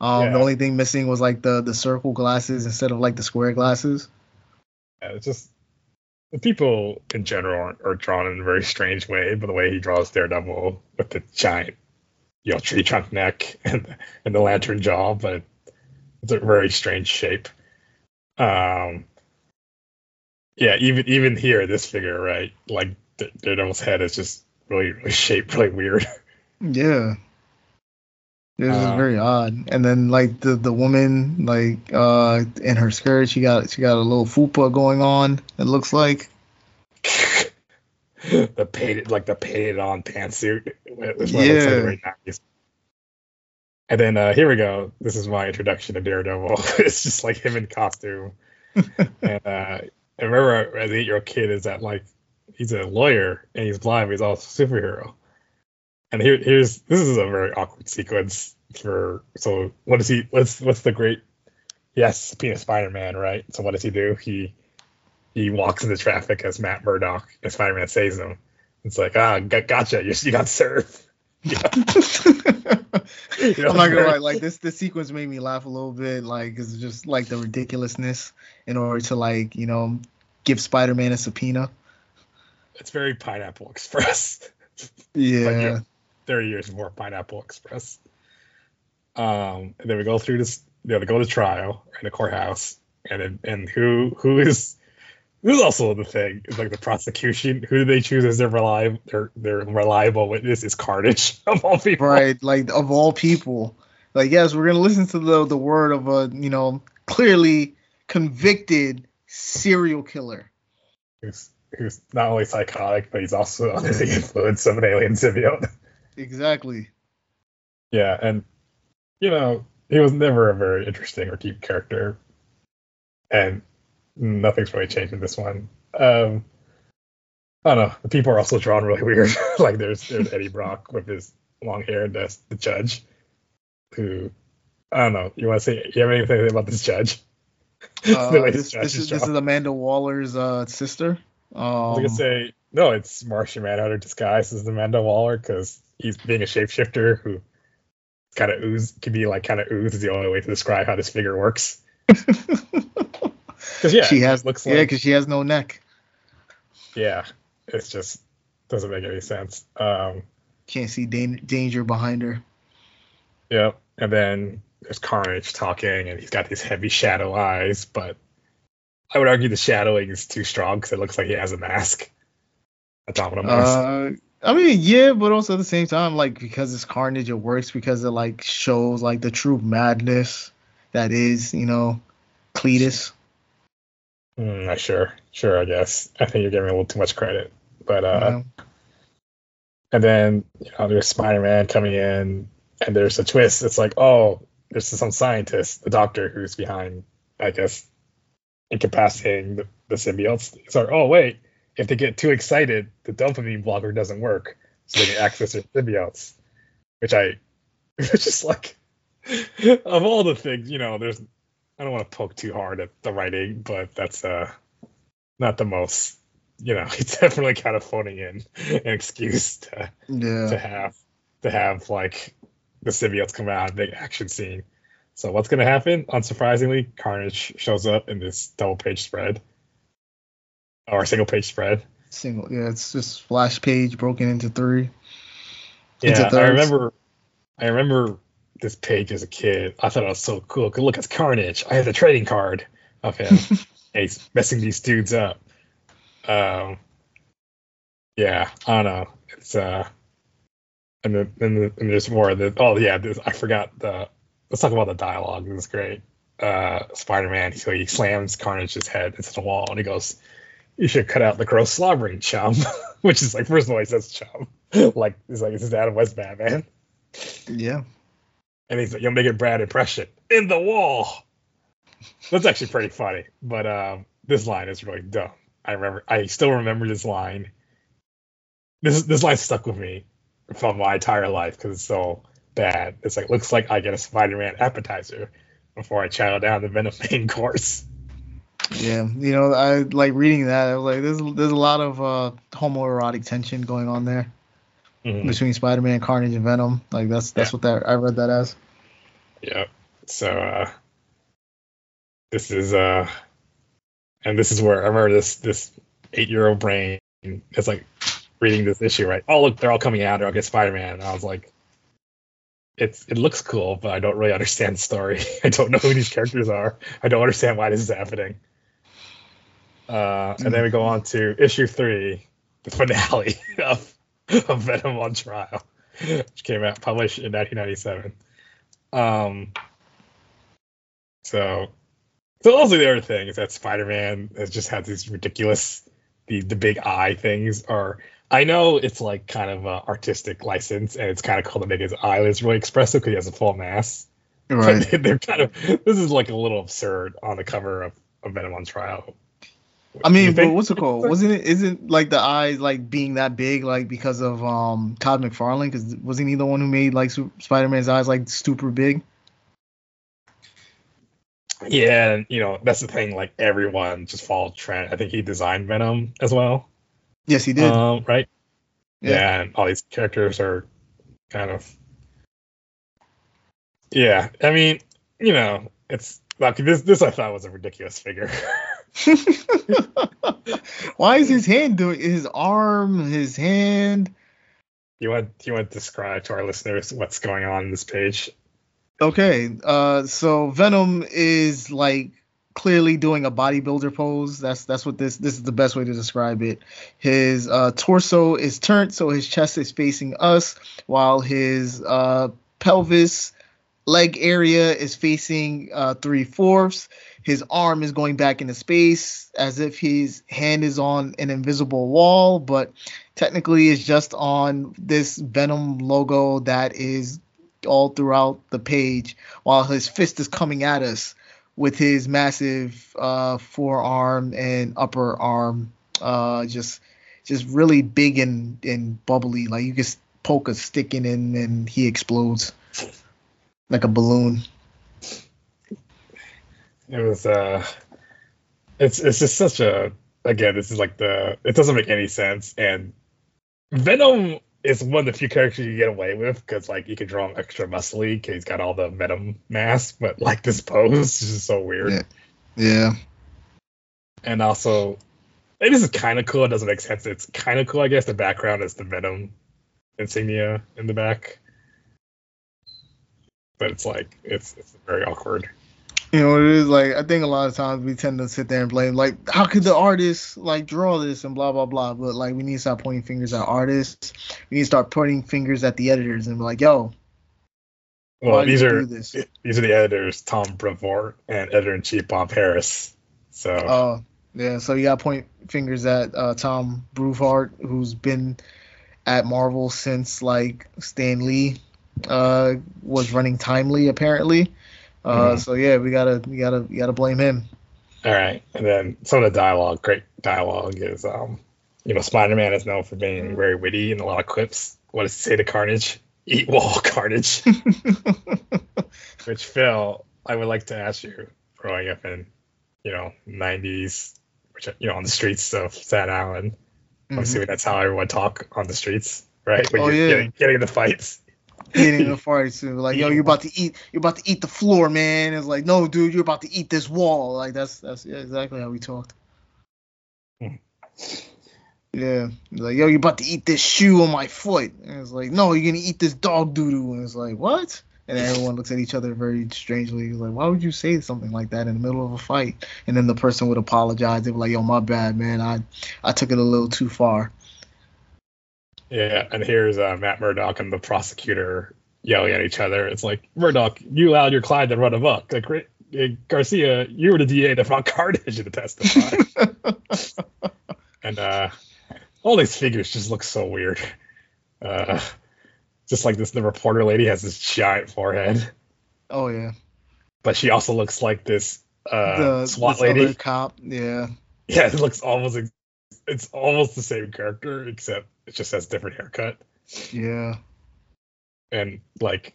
[SPEAKER 2] Um, yeah. The only thing missing was like the the circle glasses instead of like the square glasses.
[SPEAKER 1] It's just the people in general are, are, drawn in a very strange way, but the way he draws Daredevil with the giant, you know, tree trunk neck and and the lantern jaw, but it's a very strange shape. Um, yeah, even even here, this figure, right? Like Daredevil's head is just really, really shaped really weird.
[SPEAKER 2] Yeah. It was uh, very odd. And then like the the woman like uh in her skirt, she got she got a little fupa going on. It looks like
[SPEAKER 1] the painted like the painted on pantsuit. yeah. Like and then uh, here we go. This is my introduction to Daredevil. it's just like him in costume. and uh, I remember as an eight year old kid is that like he's a lawyer and he's blind, but he's also a superhero. And here, here's this is a very awkward sequence for. So what does he? What's what's the great? Yes, a Spider-Man, right? So what does he do? He he walks into traffic as Matt Murdock, and Spider-Man saves him. It's like ah, gotcha. You, you got served. Yeah.
[SPEAKER 2] I'm not gonna lie, like this this sequence made me laugh a little bit, like it's just like the ridiculousness in order to like, you know, give Spider Man a subpoena.
[SPEAKER 1] It's very Pineapple Express.
[SPEAKER 2] Yeah.
[SPEAKER 1] 30 years before Pineapple Express. Um, and then we go through this, you know, they go to trial in the courthouse, and and who who is who's also the thing is like the prosecution. Who do they choose as their reliable their their reliable witness is Carnage of all people.
[SPEAKER 2] Right, like of all people. Like yes, we're gonna listen to the the word of a you know clearly convicted serial killer.
[SPEAKER 1] Who's who's not only psychotic, but he's also under the influence of an alien symbiote.
[SPEAKER 2] Exactly.
[SPEAKER 1] Yeah, and you know, he was never a very interesting or deep character. And nothing's really changed in this one. Um I don't know. The people are also drawn really weird. like there's there's Eddie Brock with his long hair, and that's the judge. Who I don't know. You want to say you have anything about this judge?
[SPEAKER 2] Uh, this, this, is, this is Amanda Waller's uh, sister. Um, I
[SPEAKER 1] was gonna um, say no, it's Martian Manhunter disguised as Amanda Waller because he's being a shapeshifter who kind of ooze can be like kind of ooze is the only way to describe how this figure works.
[SPEAKER 2] Because yeah, she has looks yeah, because like, she has no neck.
[SPEAKER 1] Yeah, it's just doesn't make any sense. Um,
[SPEAKER 2] Can't see da- danger behind her.
[SPEAKER 1] Yep, and then there's Carnage talking, and he's got these heavy shadow eyes, but I would argue the shadowing is too strong because it looks like he has a mask. A domino mask.
[SPEAKER 2] Uh, I mean, yeah, but also at the same time, like because it's Carnage, it works because it like shows like the true madness that is, you know, Cletus.
[SPEAKER 1] Mm, not sure, sure. I guess I think you're giving a little too much credit, but uh, yeah. and then you know there's Spider-Man coming in, and there's a twist. It's like, oh, there's some scientist, the doctor who's behind, I guess, incapacitating the, the symbiotes. So, oh wait, if they get too excited, the dopamine blocker doesn't work, so they can access their symbiotes. Which I, it's just like, of all the things, you know, there's, I don't want to poke too hard at the writing, but that's uh not the most, you know, it's definitely kind of phoning in an excuse to yeah. to have to have like the symbiotes come out, a big action scene. So what's gonna happen? Unsurprisingly, Carnage shows up in this double page spread. Or single page spread.
[SPEAKER 2] Single yeah, it's just splash page broken into three.
[SPEAKER 1] Yeah, I remember I remember this page as a kid. I thought it was so cool. Look, it's Carnage. I have the trading card of him. he's messing these dudes up. Um yeah, I don't know. It's uh And then and, the, and there's more. The, oh yeah, this, I forgot the. Let's talk about the dialogue. This is great. Uh, Spider-Man. So he slams Carnage's head into the wall, and he goes, "You should cut out the gross slobbering, chum." Which is like, first of all, he says chum, like he's like, "This is Adam West Batman."
[SPEAKER 2] Yeah.
[SPEAKER 1] And he's like, "You'll make a bad impression in the wall." That's actually pretty funny, but um, this line is really dumb. I remember, I still remember this line. This this line stuck with me from my entire life because it's so bad. It's like looks like I get a Spider-Man appetizer before I chow down the Venom main course.
[SPEAKER 2] Yeah, you know, I like reading that. I was like, there's there's a lot of uh, homoerotic tension going on there mm-hmm. between Spider-Man, Carnage, and Venom. Like that's that's yeah. what that I read that as.
[SPEAKER 1] Yeah. So uh, this is uh, and this is where I remember this this eight year old brain is like reading this issue, right? Oh look, they're all coming out. I'll get Spider Man. And I was like, it's it looks cool, but I don't really understand the story. I don't know who these characters are. I don't understand why this is happening. Uh, and then we go on to issue three, the finale of, of Venom on Trial, which came out published in 1997. Um, so, so also the other thing is that Spider-Man has just had these ridiculous, the the big eye things are I know it's like kind of an artistic license, and it's kind of cool to make his eyelids really expressive because he has a full mask. Right. But they're kind of this is like a little absurd on the cover of, of Venom on Trial.
[SPEAKER 2] I mean, but what's it called? Wasn't it? Isn't like the eyes like being that big like because of um Todd McFarlane? Because wasn't he the one who made like Spider Man's eyes like super big?
[SPEAKER 1] Yeah, and you know that's the thing. Like everyone just followed trend. I think he designed Venom as well.
[SPEAKER 2] Yes, he did.
[SPEAKER 1] Um, right. Yeah. yeah, and all these characters are kind of. Yeah, I mean, you know, it's like this. This I thought was a ridiculous figure.
[SPEAKER 2] Why is his hand doing his arm, his hand?
[SPEAKER 1] You want you want to describe to our listeners what's going on in this page?
[SPEAKER 2] Okay, uh, so Venom is like clearly doing a bodybuilder pose. That's that's what this this is the best way to describe it. His uh, torso is turned so his chest is facing us, while his uh, pelvis leg area is facing uh, three fourths. His arm is going back into space as if his hand is on an invisible wall, but technically it's just on this Venom logo that is all throughout the page, while his fist is coming at us with his massive uh, forearm and upper arm, uh, just just really big and, and bubbly. Like you just poke a stick in and, and he explodes like a balloon.
[SPEAKER 1] It was uh, it's it's just such a again. This is like the it doesn't make any sense and Venom is one of the few characters you get away with because like you can draw him extra muscly because he's got all the venom mass, but like this pose is just so weird.
[SPEAKER 2] Yeah. yeah.
[SPEAKER 1] And also, maybe this is kind of cool. It doesn't make sense. It's kind of cool, I guess. The background is the venom insignia in the back, but it's like it's it's very awkward.
[SPEAKER 2] You know, it is like I think a lot of times we tend to sit there and blame like how could the artist like draw this and blah blah blah. But like we need to stop pointing fingers at artists. We need to start pointing fingers at the editors and be like, yo.
[SPEAKER 1] Well, these are these are the editors, Tom Brevoort and editor in chief Bob Harras So.
[SPEAKER 2] Oh uh, yeah, so you got to point fingers at uh, Tom Brevoort, who's been at Marvel since like Stan Lee uh, was running Timely apparently. Uh, mm-hmm. So yeah, we gotta we gotta we gotta blame him.
[SPEAKER 1] All right, and then some of the dialogue, great dialogue is, um, you know, Spider-Man is known for being very witty and a lot of quips. What does he say to Carnage? Eat wall, Carnage. Which Phil, I would like to ask you, growing up in, you know, '90s, which you know, on the streets of Staten Island. I'm mm-hmm. assuming that's how everyone talk on the streets, right? When oh, you're yeah. getting, getting the fights
[SPEAKER 2] getting the fight soon. Like, yo, you're about to eat, you're about to eat the floor, man. It's like, no, dude, you're about to eat this wall. Like, that's that's yeah, exactly how we talked. Hmm. Yeah, like, yo, you're about to eat this shoe on my foot. And it's like, no, you're gonna eat this dog doo doo. And it's like, what? And everyone looks at each other very strangely. He's like, why would you say something like that in the middle of a fight? And then the person would apologize. They were like, yo, my bad, man. I I took it a little too far.
[SPEAKER 1] Yeah, and here's uh, Matt Murdock and the prosecutor yelling at each other. It's like Murdock, you allowed your client to run amok. Like Garcia, you were the DA that brought Carnage to testify. and uh, all these figures just look so weird. Uh, just like this, the reporter lady has this giant forehead.
[SPEAKER 2] Oh yeah.
[SPEAKER 1] But she also looks like this uh, the, SWAT lady.
[SPEAKER 2] cop, yeah.
[SPEAKER 1] Yeah, it looks almost. It's almost the same character, except it just has different haircut.
[SPEAKER 2] Yeah.
[SPEAKER 1] And like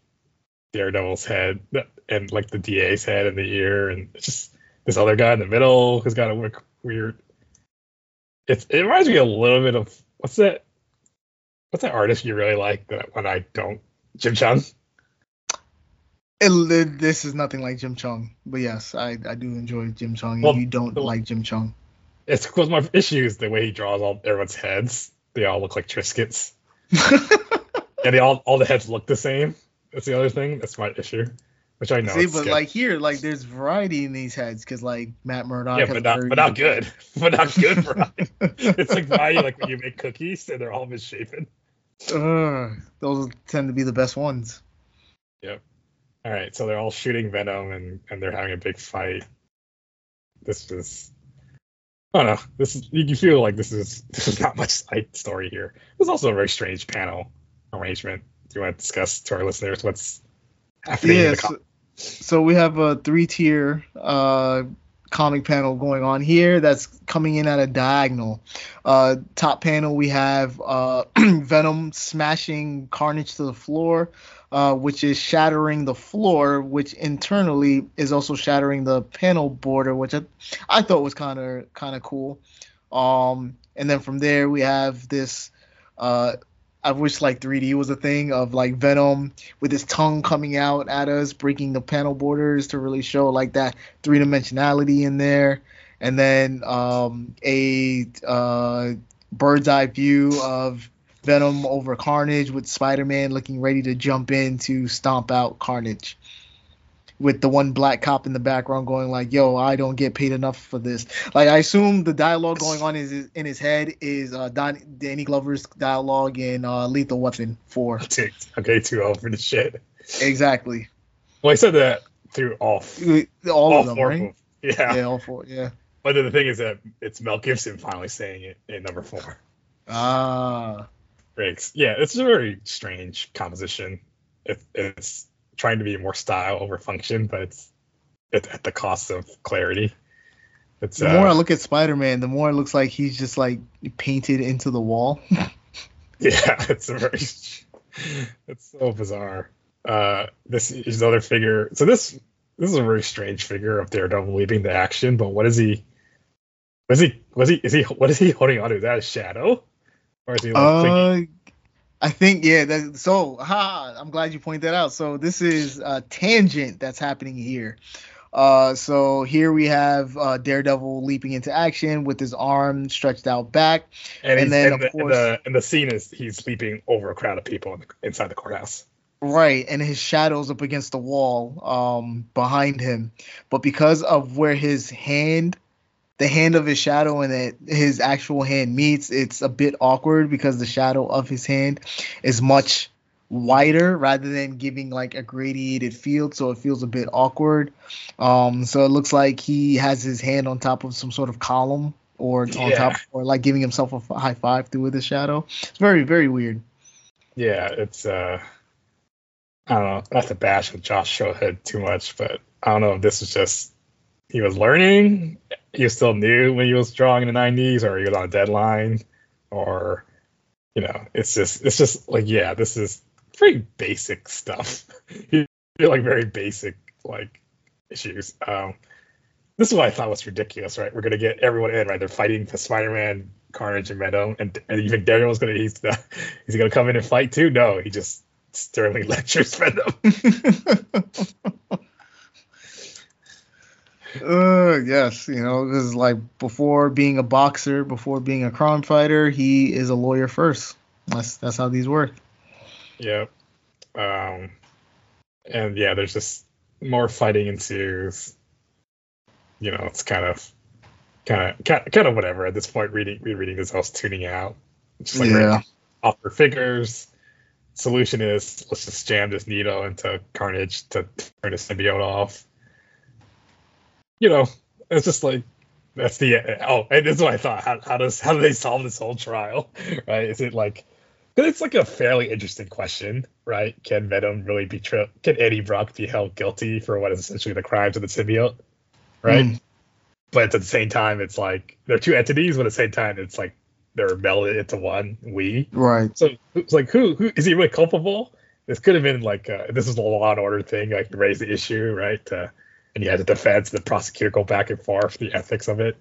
[SPEAKER 1] Daredevil's head, and like the DA's head and the ear, and just this other guy in the middle who's got a weird. It's it reminds me a little bit of what's that? What's that artist you really like that when I don't? Jim Cheung.
[SPEAKER 2] It, this is nothing like Jim Cheung, but yes, I, I do enjoy Jim Cheung. Well, you don't well, like Jim Cheung.
[SPEAKER 1] It's because my issue is the way he draws all everyone's heads. They all look like Triscuits. and they all all the heads look the same. That's the other thing. That's my issue. Which I know.
[SPEAKER 2] See, but like here, like there's variety in these heads because like Matt Murdock.
[SPEAKER 1] Yeah, but not, but not good. but not good variety. it's like variety, like when you make cookies and they're all misshapen.
[SPEAKER 2] Uh, those tend to be the best ones.
[SPEAKER 1] Yep. All right, so they're all shooting Venom and and they're having a big fight. This is. I don't know. This is you feel like this is this is not much side story here. There's also a very strange panel arrangement. Do you want to discuss to our listeners what's happening?
[SPEAKER 2] Yeah, so, so we have a three tier uh, comic panel going on here that's coming in at a diagonal. Uh, top panel we have uh, Venom smashing Carnage to the floor, uh, which is shattering the floor, which internally is also shattering the panel border, which I, I thought was kind of kind of cool. Um, and then from there we have this uh, I wish like 3D was a thing of like Venom with his tongue coming out at us, breaking the panel borders to really show like that three dimensionality in there. And then um, a uh, bird's eye view of Venom over Carnage with Spider Man looking ready to jump in to stomp out Carnage with the one black cop in the background going like, "Yo, I don't get paid enough for this." Like, I assume the dialogue going on is in his head is uh, Don, Danny Glover's dialogue in uh, Lethal Weapon Four.
[SPEAKER 1] Okay, too old for the shit.
[SPEAKER 2] Exactly.
[SPEAKER 1] Well, I said that through all
[SPEAKER 2] all, all of them, right?
[SPEAKER 1] Yeah,
[SPEAKER 2] yeah, all four. Yeah.
[SPEAKER 1] But the thing is that it's Mel Gibson finally saying it in number four.
[SPEAKER 2] Ah.
[SPEAKER 1] Yeah, it's a very strange composition. It, it's trying to be more style over function, but it's, it's at the cost of clarity.
[SPEAKER 2] It's, the uh, more I look at Spider-Man, the more it looks like he's just like painted into the wall.
[SPEAKER 1] yeah, it's a very, it's so bizarre. Uh, this is another figure. So this this is a very strange figure of Daredevil leading the action, but what is he? Was he? Was he? Is he? What is he holding on to? Is that a shadow?
[SPEAKER 2] Or is he like uh, thinking? I think yeah. That, so ha, I'm glad you pointed that out. So this is a tangent that's happening here. Uh, so here we have uh, Daredevil leaping into action with his arm stretched out back,
[SPEAKER 1] and, and then and of the, course, and the, and the scene is he's leaping over a crowd of people in the, inside the courthouse.
[SPEAKER 2] Right, and his shadow's up against the wall um, behind him, but because of where his hand the hand of his shadow and that his actual hand meets, it's a bit awkward because the shadow of his hand is much wider rather than giving like a gradiated field, so it feels a bit awkward. Um, so it looks like he has his hand on top of some sort of column or on yeah. top or like giving himself a high five through with his shadow. It's very very weird.
[SPEAKER 1] Yeah, it's uh I don't know, not to bash with Josh Showhead too much, but I don't know if this is just he was learning. He was still new when he was drawing in the 90s or he was on a deadline or you know it's just it's just like yeah this is pretty basic stuff. Like very basic like issues. Um this is what i thought was ridiculous right? We're gonna get everyone in right? They're fighting the spider-man carnage and venom and, and you think Daredevil's gonna he's the, is he gonna come in and fight too? No he just sternly lectures venom
[SPEAKER 2] Uh, yes, you know, this is like before being a boxer, before being a crime fighter, he is a lawyer first. That's that's how these work.
[SPEAKER 1] Yep. Um, and yeah, there's just more fighting ensues. You know, it's kind of, kind of, kind of whatever at this point. Reading, rereading this, I was tuning out.
[SPEAKER 2] Just like yeah.
[SPEAKER 1] offer figures. Solution is let's just jam this needle into Carnage to turn the symbiote off. You know, it's just like that's the oh, and this is what I thought. How, how does how do they solve this whole trial? Right? Is it like because it's like a fairly interesting question, right? Can Venom really be tri- can Eddie Brock be held guilty for what is essentially the crimes of the symbiote? Right? Mm. But at the same time, it's like they're two entities, but at the same time, it's like they're melded into one. We
[SPEAKER 2] right.
[SPEAKER 1] So it's like who who is he really culpable? This could have been like uh, this is a law and order thing, like raise the issue, right? Uh, and you had the defense, the prosecutor go back and forth, the ethics of it.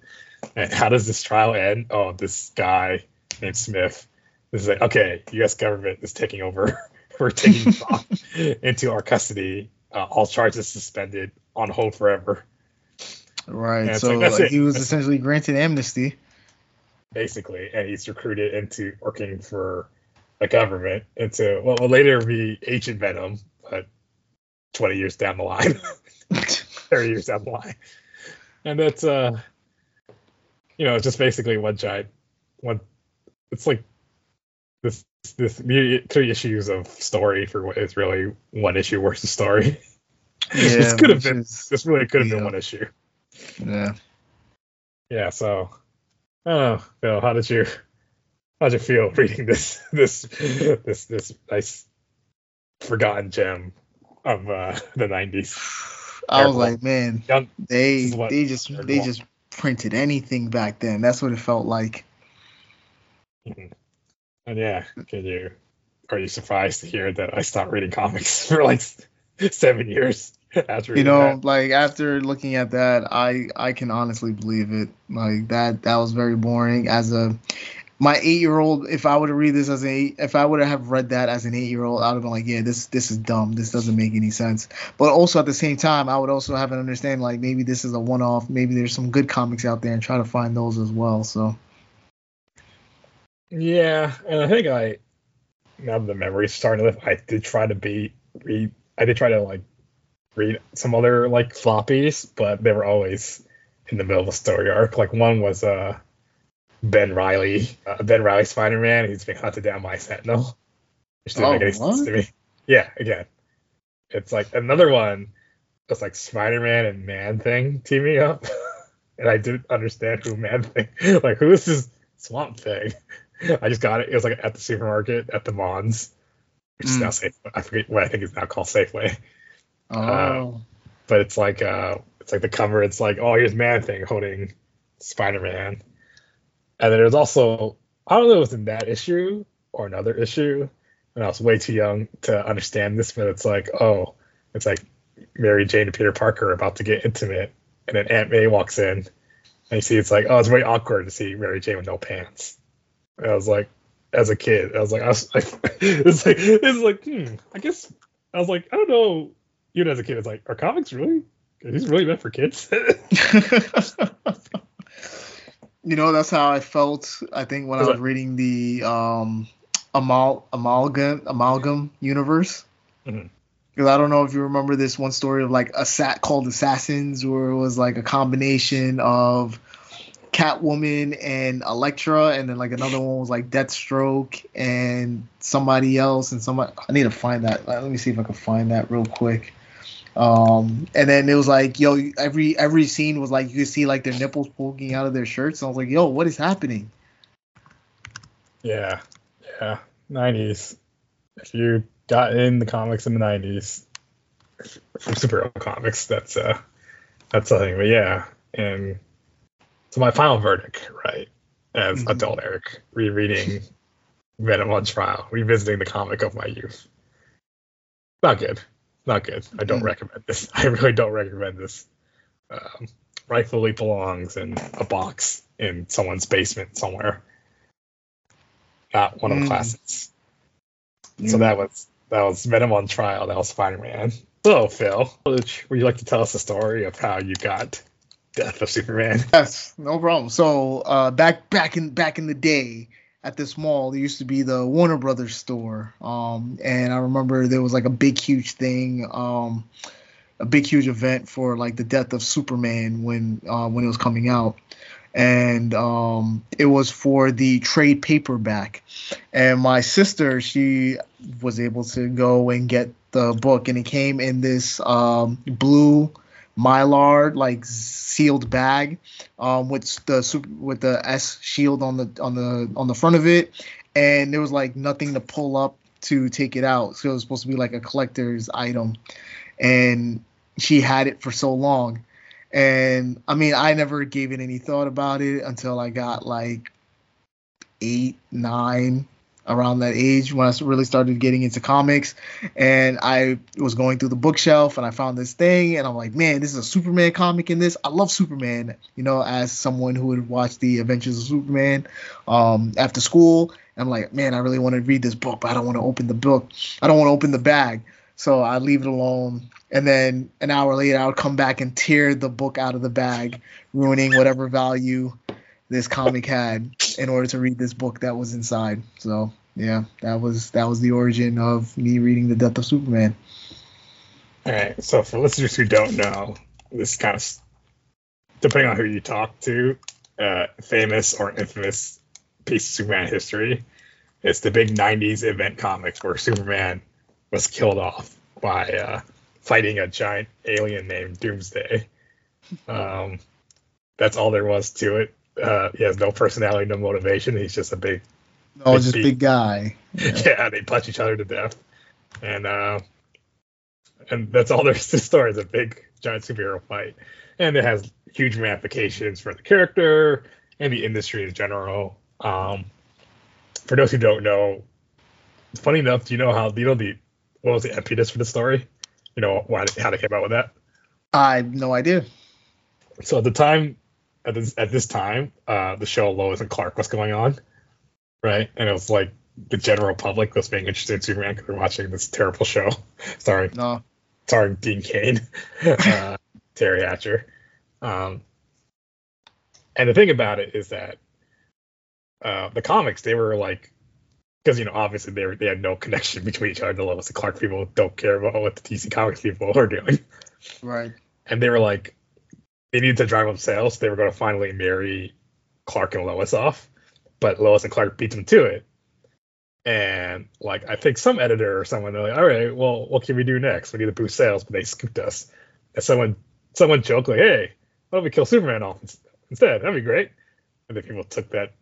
[SPEAKER 1] And how does this trial end? Oh, this guy named Smith. This is like, okay, U.S. government is taking over. We're taking him into our custody. Uh, all charges suspended, on hold forever.
[SPEAKER 2] Right. So like, like he was essentially granted amnesty.
[SPEAKER 1] Basically, and he's recruited into working for the government into what will later be Agent Venom, but 20 years down the line. 30 years down the line. And that's uh you know, it's just basically one giant one it's like this this three issues of story for what is really one issue worth of story. Yeah, this could have been is, this really could have yeah. been one issue.
[SPEAKER 2] Yeah.
[SPEAKER 1] Yeah, so oh, Phil, how did you how did you feel reading this this this this nice forgotten gem of uh, the nineties?
[SPEAKER 2] I was like, man, Young, they they just they just printed anything back then. That's what it felt like.
[SPEAKER 1] Mm-hmm. And yeah, can you are you surprised to hear that I stopped reading comics for like seven years?
[SPEAKER 2] After you know, that? like after looking at that, I I can honestly believe it. Like that that was very boring. As a my eight year old, if I were to read this as a, if I would have read that as an eight year old, I would have been like, yeah, this this is dumb. This doesn't make any sense. But also at the same time, I would also have an understanding like maybe this is a one off. Maybe there's some good comics out there and try to find those as well. So.
[SPEAKER 1] Yeah, and I think I now the memory's starting to. I did try to be read. I did try to like read some other like floppies, but they were always in the middle of a story arc. Like one was uh Ben Reilly, uh, Ben Reilly Spider Man. He's being hunted down by Sentinel. Which didn't oh, make any sense to me. Yeah, again, it's like another one. It's like Spider Man and Man Thing teaming up, and I didn't understand who Man Thing. Like who is this Swamp Thing? I just got it. It was like at the supermarket at the Mons, which mm. is now safe. I forget what I think is now called Safeway.
[SPEAKER 2] Oh. Uh,
[SPEAKER 1] but it's like uh, it's like the cover. It's like oh, here's Man Thing holding Spider Man and then there's also I don't know if it was in that issue or another issue, and I was way too young to understand this, but it's like, oh, it's like Mary Jane and Peter Parker about to get intimate, and then Aunt May walks in, and you see it's like, oh, it's very awkward to see Mary Jane with no pants. And I was like, as a kid, I was like, I was like, it's like, it's like, hmm, I guess I was like, I don't know. Even as a kid, it's like, are comics really? Are these really meant for kids?
[SPEAKER 2] You know, that's how I felt. I think when I was reading the um, amal amalgam amalgam universe. Mm-hmm. Because I don't know if you remember this one story of like a sat called Assassins, where it was like a combination of Catwoman and Elektra, and then like another one was like Deathstroke and somebody else, and somebody. I need to find that. Let me see if I can find that real quick. Um, and then it was like, yo, every every scene was like you could see like their nipples poking out of their shirts. And I was like, yo, what is happening?
[SPEAKER 1] Yeah, yeah, nineties. If you got in the comics in the nineties from superhero comics, that's uh that's something. But yeah, and so my final verdict, right, as mm-hmm. adult Eric, rereading Venom on Trial, revisiting the comic of my youth. Not good not good. I don't mm. recommend this. I really don't recommend this. Um, rightfully belongs in a box in someone's basement somewhere. Not one of the mm. classics. Mm. So that was that was Venom on trial. That was Spider Man. So Phil, would you like to tell us the story of how you got Death of Superman?
[SPEAKER 2] Yes, no problem. So uh, back back in back in the day, at this mall there used to be the Warner Brothers store. Um, and I remember there was like a big huge thing, um, a big huge event for like the death of Superman when uh, when it was coming out. and um, it was for the trade paperback. And my sister, she was able to go and get the book, and it came in this um, blue mylar like sealed bag um, with the with the S shield on the on the on the front of it, and there was like nothing to pull up to take it out. So it was supposed to be like a collector's item, and she had it for so long. And I mean, I never gave it any thought about it until I got like eight, nine, around that age when I really started getting into comics. And I was going through the bookshelf and I found this thing, and I'm like, man, this is a Superman comic in this. I love Superman, you know, as someone who would watch the Adventures of Superman um, after school. I'm like, man, I really want to read this book, but I don't want to open the book. I don't want to open the bag. So I leave it alone. And then an hour later, I would come back and tear the book out of the bag, ruining whatever value this comic had in order to read this book that was inside. So yeah, that was that was the origin of me reading the Death of Superman.
[SPEAKER 1] All right. So for listeners who don't know, this kind of depending on who you talk to, uh, famous or infamous piece of Superman history. It's the big '90s event comics where Superman was killed off by uh, fighting a giant alien named Doomsday. Um, that's all there was to it. Uh, he has no personality, no motivation. He's just a big,
[SPEAKER 2] no, big just beat. big guy.
[SPEAKER 1] Yeah. yeah. they punch each other to death, and uh, and that's all there's to the story. It's a big giant superhero fight, and it has huge ramifications for the character and the industry in general. Um, for those who don't know, funny enough, do you know how you know the what was the impetus for the story? You know why how they came out with that?
[SPEAKER 2] I have no idea.
[SPEAKER 1] So at the time, at this at this time, uh, the show Lois and Clark was going on, right? And it was like the general public was being interested in Superman because they're watching this terrible show, Sorry, no. sorry, Dean Cain, uh, Teri Hatcher. Um, and the thing about it is that uh, the comics they were like because you know obviously they were, they had no connection between each other. The Lois and Clark people don't care about what the DC Comics people are doing.
[SPEAKER 2] Right.
[SPEAKER 1] And they were like, they needed to drive up sales. They were going to finally marry Clark and Lois off, but Lois and Clark beat them to it. And like I think some editor or someone they're like, all right, well, what can we do next? We need to boost sales, but they scooped us. And someone someone joked like, hey, why don't we kill Superman off instead? That'd be great. And then people took that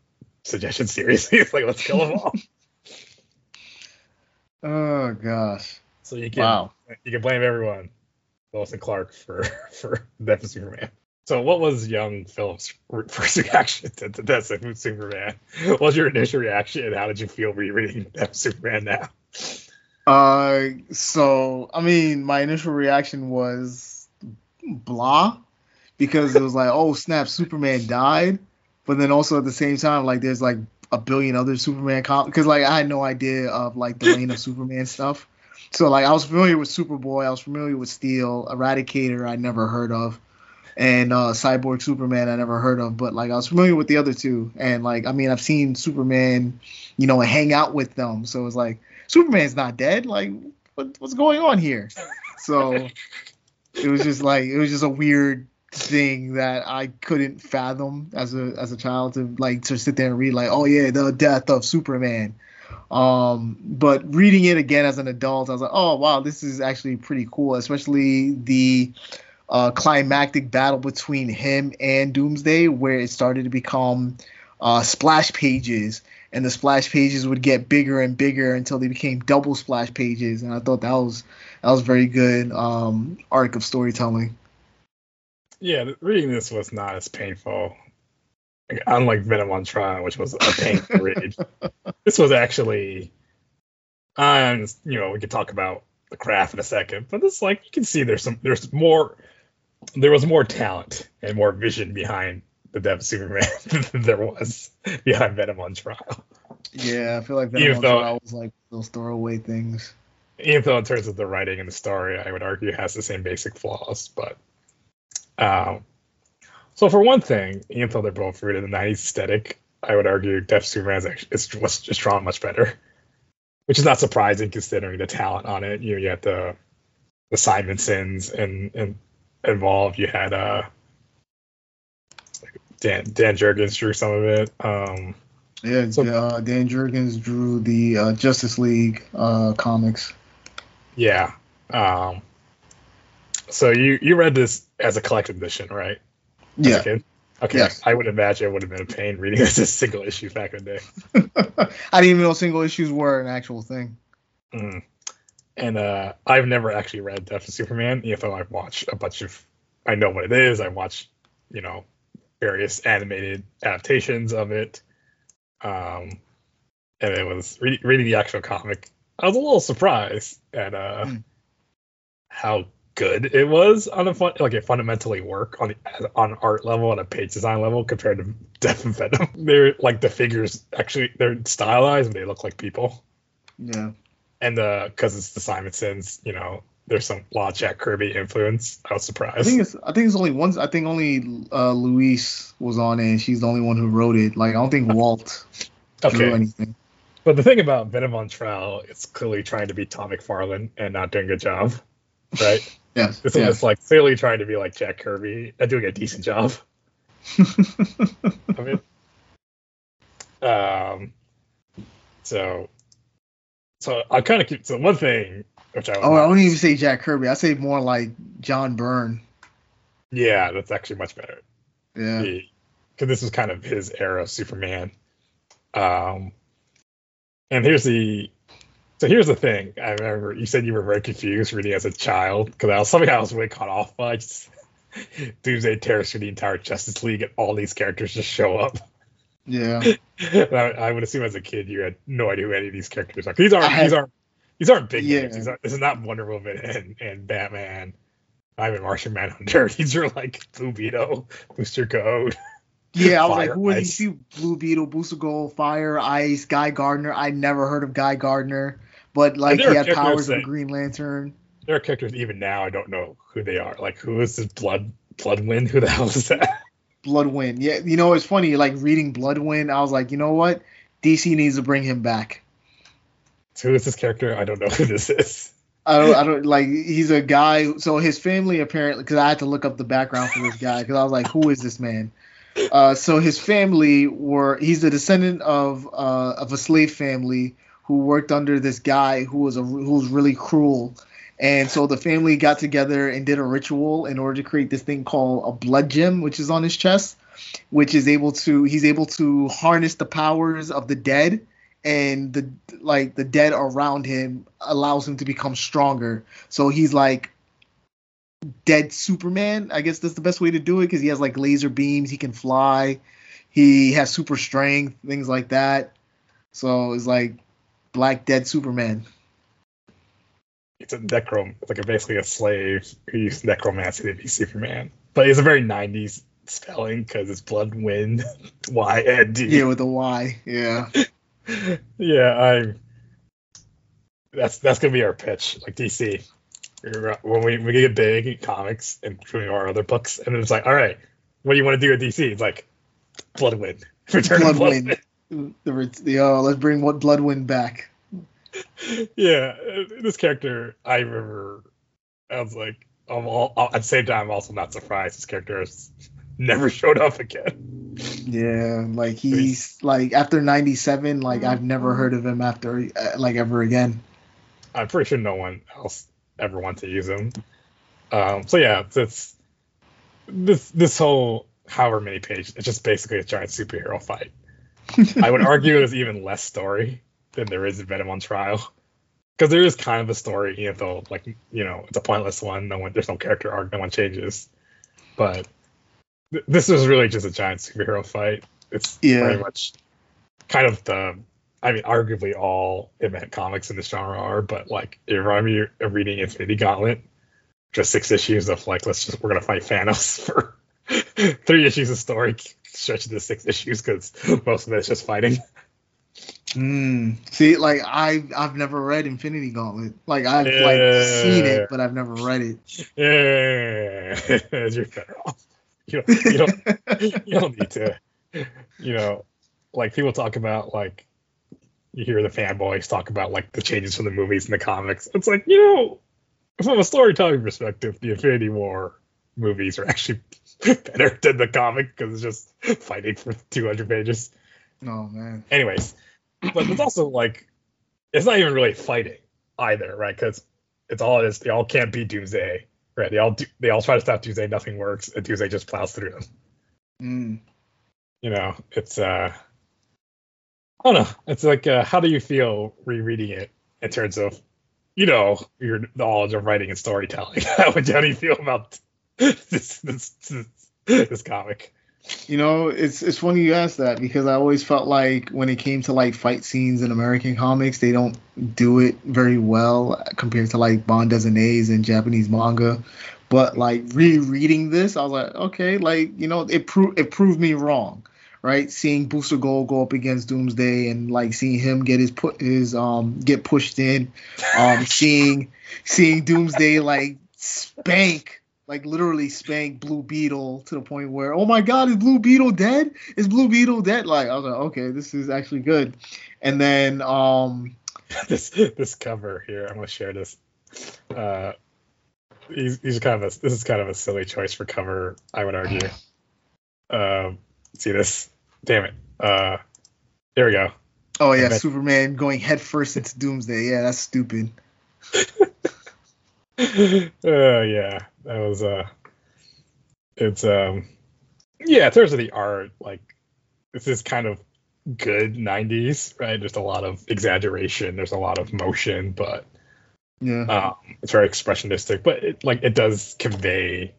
[SPEAKER 1] suggestion seriously. It's like let's kill them all.
[SPEAKER 2] oh gosh.
[SPEAKER 1] So you can wow. you can blame everyone, Lois Clark for for death of Superman. So what was young Philip's first reaction to, to Death of Superman? What was your initial reaction, and how did you feel rereading Death of Superman now?
[SPEAKER 2] Uh, so I mean, my initial reaction was blah, because it was like, oh snap, Superman died but then also at the same time, like there's like a billion other Superman comics because like I had no idea of like the reign of Superman stuff. So like I was familiar with Superboy, I was familiar with Steel, Eradicator I never heard of, and uh, Cyborg Superman I never heard of. But like I was familiar with the other two, and like I mean I've seen Superman, you know, hang out with them. So it's like Superman's not dead. Like what, what's going on here? So it was just like it was just a weird thing that I couldn't fathom as a as a child to like to sit there and read like oh yeah the death of Superman. Um, but reading it again as an adult, I was like, oh wow, this is actually pretty cool, especially the uh, climactic battle between him and Doomsday, where it started to become uh, splash pages, and the splash pages would get bigger and bigger until they became double splash pages, and I thought that was that was very good um, arc of storytelling
[SPEAKER 1] yeah, reading this was not as painful. Unlike Venom on Trial, which was a painful read, this was actually, um, you know, we could talk about the craft in a second, but it's like you can see there's some, there's more, there was more talent and more vision behind the Death Superman than there was behind Venom on Trial.
[SPEAKER 2] Yeah, I feel like Venom even on though, Trial was like those throwaway things.
[SPEAKER 1] Even though in terms of the writing and the story, I would argue has the same basic flaws, but um, so for one thing, even though they're both rooted in the 90s aesthetic, I would argue Death Superman is actually was just drawn much better, which is not surprising considering the talent on it. You know, you had the the Simonsons and and involved. You had uh Dan Dan Jurgens drew some of it. Um,
[SPEAKER 2] yeah, so, uh, Dan Jurgens drew the uh, Justice League uh, comics.
[SPEAKER 1] Yeah. Um, so you you read this as a collected edition, right?
[SPEAKER 2] Yeah.
[SPEAKER 1] Okay. Yes. I would imagine it would have been a pain reading this as single issue back in the day.
[SPEAKER 2] I didn't even know single issues were an actual thing.
[SPEAKER 1] Mm. And uh, I've never actually read Death of Superman, even though I've watched a bunch of. I know what it is. I watched, you know, various animated adaptations of it. Um, and it was re- reading the actual comic. I was a little surprised at uh, mm. how good it was on a fun, like it fundamentally work on the, on art level and a page design level compared to Death and Venom. They're like the figures actually they're stylized and they look like people.
[SPEAKER 2] Yeah.
[SPEAKER 1] And uh, because it's the Simonsons, you know, there's some of Jack Kirby influence. I was surprised. I
[SPEAKER 2] think it's I think it's only one. I think only uh, Louise was on it. and She's the only one who wrote it. Like I don't think Walt okay. drew anything.
[SPEAKER 1] But the thing about Venom on Trial, it's clearly trying to be Tom McFarlane and not doing a good job, right?
[SPEAKER 2] yes.
[SPEAKER 1] This
[SPEAKER 2] yes.
[SPEAKER 1] is like clearly trying to be like Jack Kirby and doing a decent job. I mean, um, so, so I kind of keep so one thing which I
[SPEAKER 2] oh, I wouldn't even say Jack Kirby. I say more like John Byrne.
[SPEAKER 1] Yeah, that's actually much better.
[SPEAKER 2] Yeah,
[SPEAKER 1] because this was kind of his era of Superman. Um, and here's the so here's the thing. I remember you said you were very confused reading as a child because I was something I was really caught off by. Just, Doomsday tears through the entire Justice League and all these characters just show up.
[SPEAKER 2] Yeah.
[SPEAKER 1] I, I, would assume as a kid you had no idea who any of these characters are. These aren't had, these aren't these aren't big yeah. names. These are, this is not Wonder Woman and, and Batman. I'm a Martian Manhunter. These are like Blue Beetle, Booster Gold.
[SPEAKER 2] Yeah, I was like, who are these people? Blue Beetle, Booster Gold, Fire, Ice, Guy Gardner. I never heard of Guy Gardner, but like he had powers that, of Green Lantern.
[SPEAKER 1] There are characters even now I don't know who they are. Like who is this Blood Bloodwynd? Who the hell is that?
[SPEAKER 2] Bloodwynd. Yeah, you know it's funny. Like reading Bloodwynd, I was like, you know what? DC needs to bring him back.
[SPEAKER 1] So who is this character? I don't know who this is.
[SPEAKER 2] I don't, I don't like. He's a guy. So his family apparently, because I had to look up the background for this guy, because I was like, who is this man? Uh, so his family were. He's a descendant of uh, of a slave family who worked under this guy who was a who was really cruel, and so the family got together and did a ritual in order to create this thing called a blood gem, which is on his chest, which is able to he's able to harness the powers of the dead and the like the dead around him allows him to become stronger. So he's like dead Superman. I guess that's the best way to do it because he has like laser beams, he can fly, he has super strength, things like that. So it's like Black Dead Superman.
[SPEAKER 1] It's a necrom, it's like a, basically a slave who used necromancy to be Superman. But it's a very 90s spelling because it's Blood Wind, Y N D.
[SPEAKER 2] Yeah, with a Y. Yeah.
[SPEAKER 1] yeah, I. That's that's gonna be our pitch, like DC. When we we get big in comics and doing our other books, and it's like, all right, what do you want to do with DC? It's like Bloodwynd,
[SPEAKER 2] Return Bloodwynd. The, the oh, let's bring what Bloodwynd back.
[SPEAKER 1] Yeah, this character, I remember, I was like, all, at the same time, I'm also not surprised this character has never showed up again.
[SPEAKER 2] Yeah, like he's like after '97, like I've never heard of him after uh, like ever again.
[SPEAKER 1] I'm pretty sure no one else ever wants to use him. Um, so yeah, it's this this whole however many pages, it's just basically a giant superhero fight. I would argue there's even less story than there is in Venom on Trial, because there is kind of a story, even though like you know it's a pointless one. No one, there's no character arc, no one changes. But this is really just a giant superhero fight. It's yeah. very much kind of the I mean, arguably all event comics in this genre are, but like it reminded me of reading Infinity Gauntlet, just six issues of like let's just we're gonna fight Thanos for three issues of story, stretch into six issues because most of it's just fighting.
[SPEAKER 2] Mm. See, like I I've never read Infinity Gauntlet. Like I've yeah. like seen it, but I've never read it.
[SPEAKER 1] Yeah, you're better off you don't, you don't, you don't need to, you know, like people talk about like you hear the fanboys talk about like the changes from the movies and the comics. It's like you know, from a storytelling perspective, the Infinity War movies are actually better than the comic because it's just fighting for 200 pages.
[SPEAKER 2] Oh man.
[SPEAKER 1] Anyways, but it's also like it's not even really fighting either, right? Because it's all it is. They all can't beat Doomsday, right? They all do, they all try to stop Doomsday, nothing works, and Doomsday just plows through them.
[SPEAKER 2] Mm.
[SPEAKER 1] You know, it's uh, I don't know. It's like, uh, how do you feel rereading it in terms of, you know, your knowledge of writing and storytelling? how, do you feel about this this, this, this comic?
[SPEAKER 2] You know, it's it's funny you ask that because I always felt like when it came to like fight scenes in American comics, they don't do it very well compared to like Bond Des and Japanese manga. But like rereading this, I was like, okay, like you know, it proved it proved me wrong, right? Seeing Booster Gold go up against Doomsday and like seeing him get his put his um get pushed in, um seeing seeing Doomsday like spank like literally spank Blue Beetle to the point where, oh my God, is Blue Beetle dead? Is Blue Beetle dead? Like I was like, okay, this is actually good. And then um,
[SPEAKER 1] this this cover here, I'm gonna share this. Uh, he's, he's kind of a this is kind of a silly choice for cover, I would argue. Um, see this? Damn it. Uh, there we go.
[SPEAKER 2] Oh yeah, Superman going headfirst into Doomsday. Yeah, that's stupid.
[SPEAKER 1] uh, yeah, that was uh, it's um, yeah. In terms of the art, like this is kind of good '90s, right? There's a lot of exaggeration. There's a lot of motion, but
[SPEAKER 2] yeah,
[SPEAKER 1] um, it's very expressionistic. But it, like it does convey,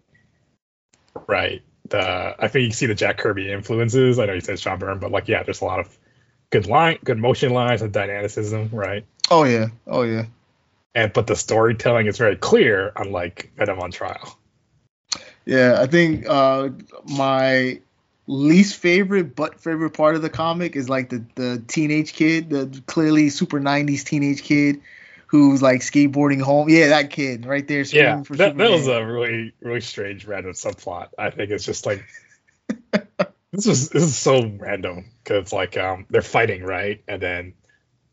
[SPEAKER 1] right? The I think you see the Jack Kirby influences. I know you said John Byrne, but like yeah, there's a lot of good line, good motion lines and dynamicism, right?
[SPEAKER 2] Oh yeah, oh yeah
[SPEAKER 1] and but the storytelling is very clear, unlike Venom on Trial.
[SPEAKER 2] Yeah, I think uh, my least favorite but favorite part of the comic is like the the teenage kid, the clearly super '90s teenage kid who's like skateboarding home. Yeah, that kid right there.
[SPEAKER 1] Yeah, that, that was a really really strange random subplot. I think it's just like this is this is so random because like um they're fighting right, and then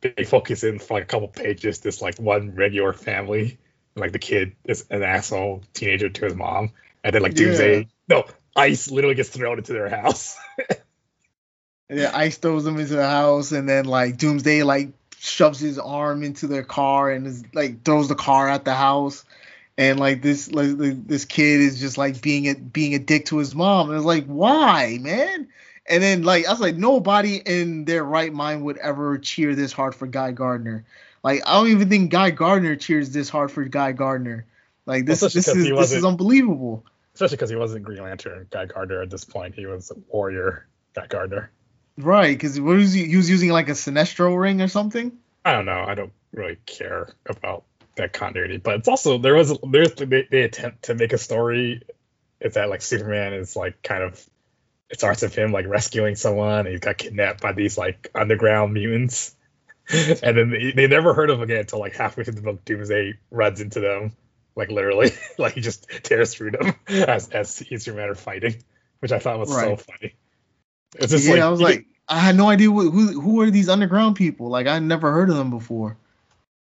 [SPEAKER 1] they focus in for like a couple pages this like one regular family like the kid is an asshole teenager to his mom and then like doomsday yeah. no ice literally gets thrown into their house.
[SPEAKER 2] And then ice throws them into the house and then like doomsday like shoves his arm into their car and is like throws the car at the house. And like this like this kid is just like being a being a dick to his mom. And it's like why man and then like I was like, nobody in their right mind would ever cheer this hard for Guy Gardner. Like I don't even think Guy Gardner cheers this hard for Guy Gardner. Like this, well, this is this is unbelievable.
[SPEAKER 1] Especially because he wasn't Green Lantern Guy Gardner at this point. He was a Warrior Guy Gardner.
[SPEAKER 2] Right, because what was he? He was using like a Sinestro ring or something.
[SPEAKER 1] I don't know. I don't really care about that continuity, but it's also there was there's they, they attempt to make a story. It's that like Superman is like kind of it starts with him like rescuing someone and he got kidnapped by these like underground mutants and then they, they, never heard of him again until like halfway through the book doomsday runs into them like literally like he just tears through them as as he's your matter fighting which i thought was right. so funny
[SPEAKER 2] it's just yeah like, i was like i had no idea who, who who are these underground people like i never heard of them before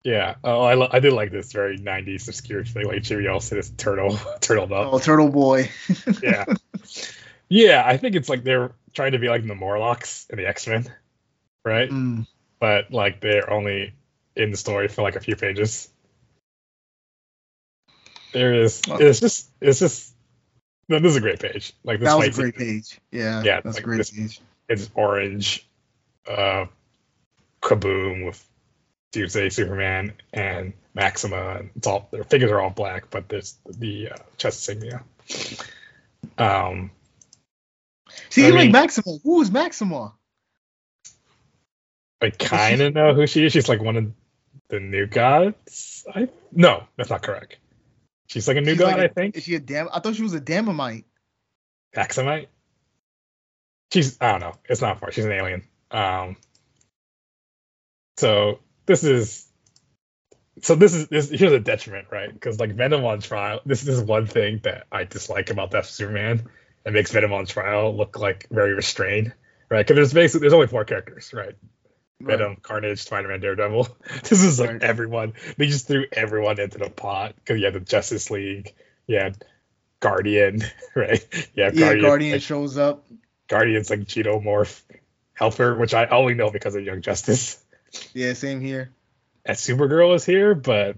[SPEAKER 1] yeah. Oh, I, I did like this very 90s obscure thing. Like Jimmy Olsen is turtle, turtle up.
[SPEAKER 2] Oh, turtle boy.
[SPEAKER 1] yeah. Yeah, I think it's like they're trying to be like the Morlocks in the X Men, right? Mm. But like they're only in the story for like a few pages. There is. It's just. It's just. No, this is a great page. Like this
[SPEAKER 2] that was a great page. Yeah. Yeah. That's like, a great this, page.
[SPEAKER 1] It's orange, uh, kaboom with Doomsday Superman and Maxima. And it's all their figures are all black, but there's the uh, chest insignia. Um,
[SPEAKER 2] See, you like Maxima. Who is Maxima?
[SPEAKER 1] I kind of know who she is. She's like one of the new gods. I no, that's not correct. She's like a new She's god, like a, I think.
[SPEAKER 2] Is she a damn? I thought she was a Damamite.
[SPEAKER 1] Axamite. She's I don't know. It's not far. She's an alien. Um. So this is. So this is this here's a detriment, right? Because like Venom on trial, this is one thing that I dislike about that Superman it makes Venom on trial look like very restrained, right? Because there's basically there's only four characters, right? right. Venom, Carnage, Spider-Man, Daredevil. This is like right. everyone. They just threw everyone into the pot because you had the Justice League, you had Guardian, right?
[SPEAKER 2] Yeah, yeah, Guardian, Guardian like, shows up.
[SPEAKER 1] Guardian's like Genomorph helper, which I only know because of Young Justice.
[SPEAKER 2] Yeah, same here.
[SPEAKER 1] And Supergirl is here, but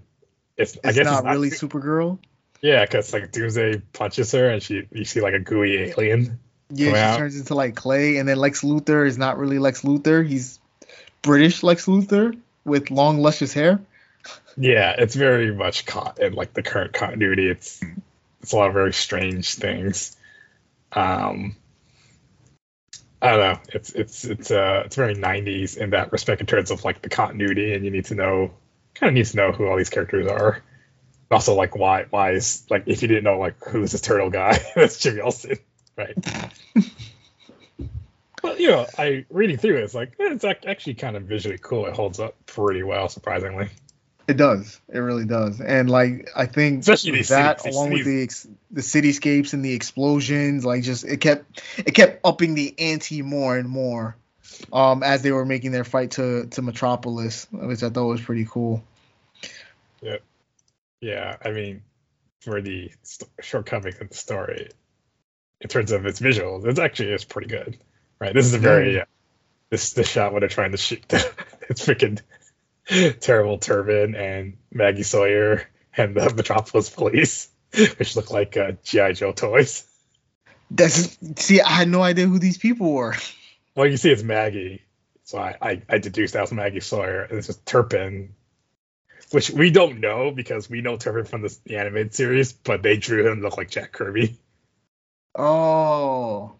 [SPEAKER 1] it's,
[SPEAKER 2] it's I guess not it's not really Supergirl.
[SPEAKER 1] Yeah, because like Doomsday punches her and she you see like a gooey alien.
[SPEAKER 2] Yeah, she out. turns into like clay, and then Lex Luthor is not really Lex Luthor. He's British Lex Luthor with long luscious hair.
[SPEAKER 1] Yeah, it's very much caught in like the current continuity. It's it's a lot of very strange things. Um, I don't know. It's it's it's uh it's very '90s in that respect in terms of like the continuity, and you need to know kind of need to know who all these characters are also like why why is like if you didn't know like who's this turtle guy? That's Jimmy Olsen right? But you know I reading through it, it's like eh, it's actually kind of visually cool. It holds up pretty well surprisingly.
[SPEAKER 2] It does. It really does. And like I think especially that city, along with the the cityscapes and the explosions like just it kept it kept upping the ante more and more um as they were making their fight to to Metropolis which I thought was pretty cool.
[SPEAKER 1] Yep. Yeah, I mean, for the st- shortcomings in the story, in terms of its visuals, it's actually is pretty good, right? This is a very uh, this the shot when they're trying to shoot the, it's freaking terrible Turpin and Maggie Sawyer and the Metropolis Police, which look like uh, GI Joe toys.
[SPEAKER 2] That's see, I had no idea who these people were.
[SPEAKER 1] Well, you see, it's Maggie, so I I, I deduced that was Maggie Sawyer, and it's just Turpin which we don't know because we know Turpin from the, the animated series, but they drew him look like Jack Kirby.
[SPEAKER 2] Oh.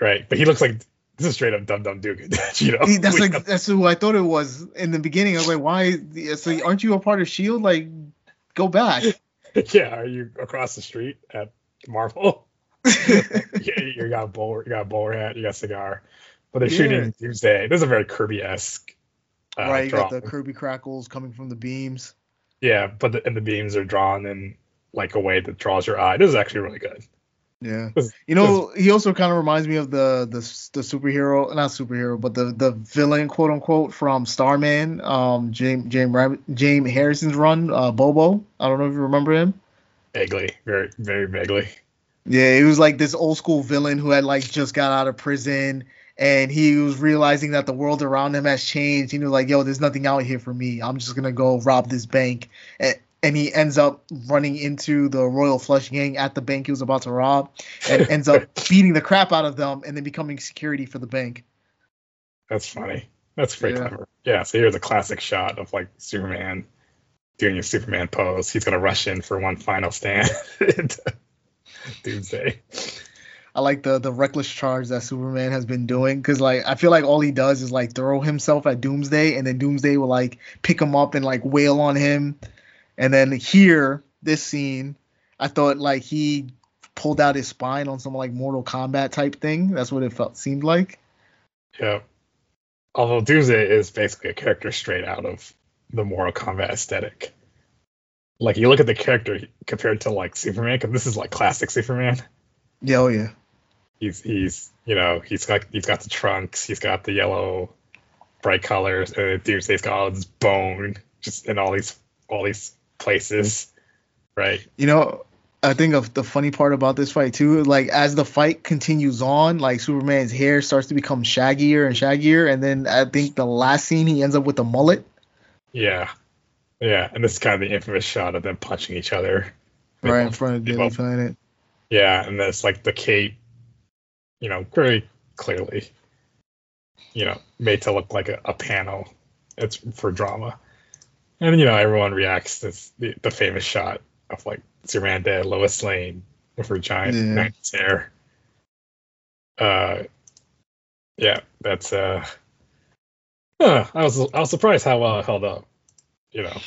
[SPEAKER 1] Right, but he looks like this is straight up Dum Dum Dugan. you know,
[SPEAKER 2] that's we like know. that's who I thought it was in the beginning. I was like, why? So aren't you a part of Shield? Like, go back.
[SPEAKER 1] yeah, are you across the street at Marvel? yeah, you got a bowler, you got a bowler hat, you got a cigar, but they're yeah. shooting Doomsday. This is a very Kirby esque
[SPEAKER 2] uh, right, you got the Kirby crackles coming from the beams.
[SPEAKER 1] Yeah, but the, and the beams are drawn in like a way that draws your eye. This is actually really good.
[SPEAKER 2] Yeah, you know, he also kind of reminds me of the the the superhero, not superhero, but the the villain, quote unquote, from Starman, um, James James James Harrison's run, uh, Bobo. I don't know if you remember him.
[SPEAKER 1] Vaguely, very very vaguely.
[SPEAKER 2] Yeah, he was like this old school villain who had like just got out of prison and he was realizing that the world around him has changed. He was like, "Yo, there's nothing out here for me. I'm just gonna go rob this bank." And, and he ends up running into the Royal Flush Gang at the bank he was about to rob, and ends up beating the crap out of them, and then becoming security for the bank.
[SPEAKER 1] That's funny. That's very yeah. clever. Yeah. So here's a classic shot of like Superman doing a Superman pose. He's gonna rush in for one final stand. Doomsday.
[SPEAKER 2] I like the the reckless charge that Superman has been doing because like I feel like all he does is like throw himself at Doomsday and then Doomsday will like pick him up and like wail on him, and then here this scene, I thought like he pulled out his spine on some like Mortal Kombat type thing. That's what it felt seemed like.
[SPEAKER 1] Yeah. Although Doomsday is basically a character straight out of the Mortal Kombat aesthetic. Like you look at the character compared to like Superman, because this is like classic Superman.
[SPEAKER 2] Yeah, oh yeah
[SPEAKER 1] he's he's you know he's got he's got the trunks, he's got the yellow bright colors, uh, and Doomsday's got all this bone just in all these all these places, right?
[SPEAKER 2] You know, I think of the funny part about this fight too, like as the fight continues on, like Superman's hair starts to become shaggier and shaggier, and then I think the last scene he ends up with a mullet.
[SPEAKER 1] Yeah, yeah, and this is kind of the infamous shot of them punching each other.
[SPEAKER 2] Right in front of Daily Planet.
[SPEAKER 1] Yeah, and that's like the cape you know, very clearly, you know, made to look like a, a panel. It's for drama. And you know, everyone reacts to the, the famous shot of like dead, Lois Lane with her giant yeah. 90s hair. Uh, yeah, that's uh, uh, I was I was surprised how well it held up. You know.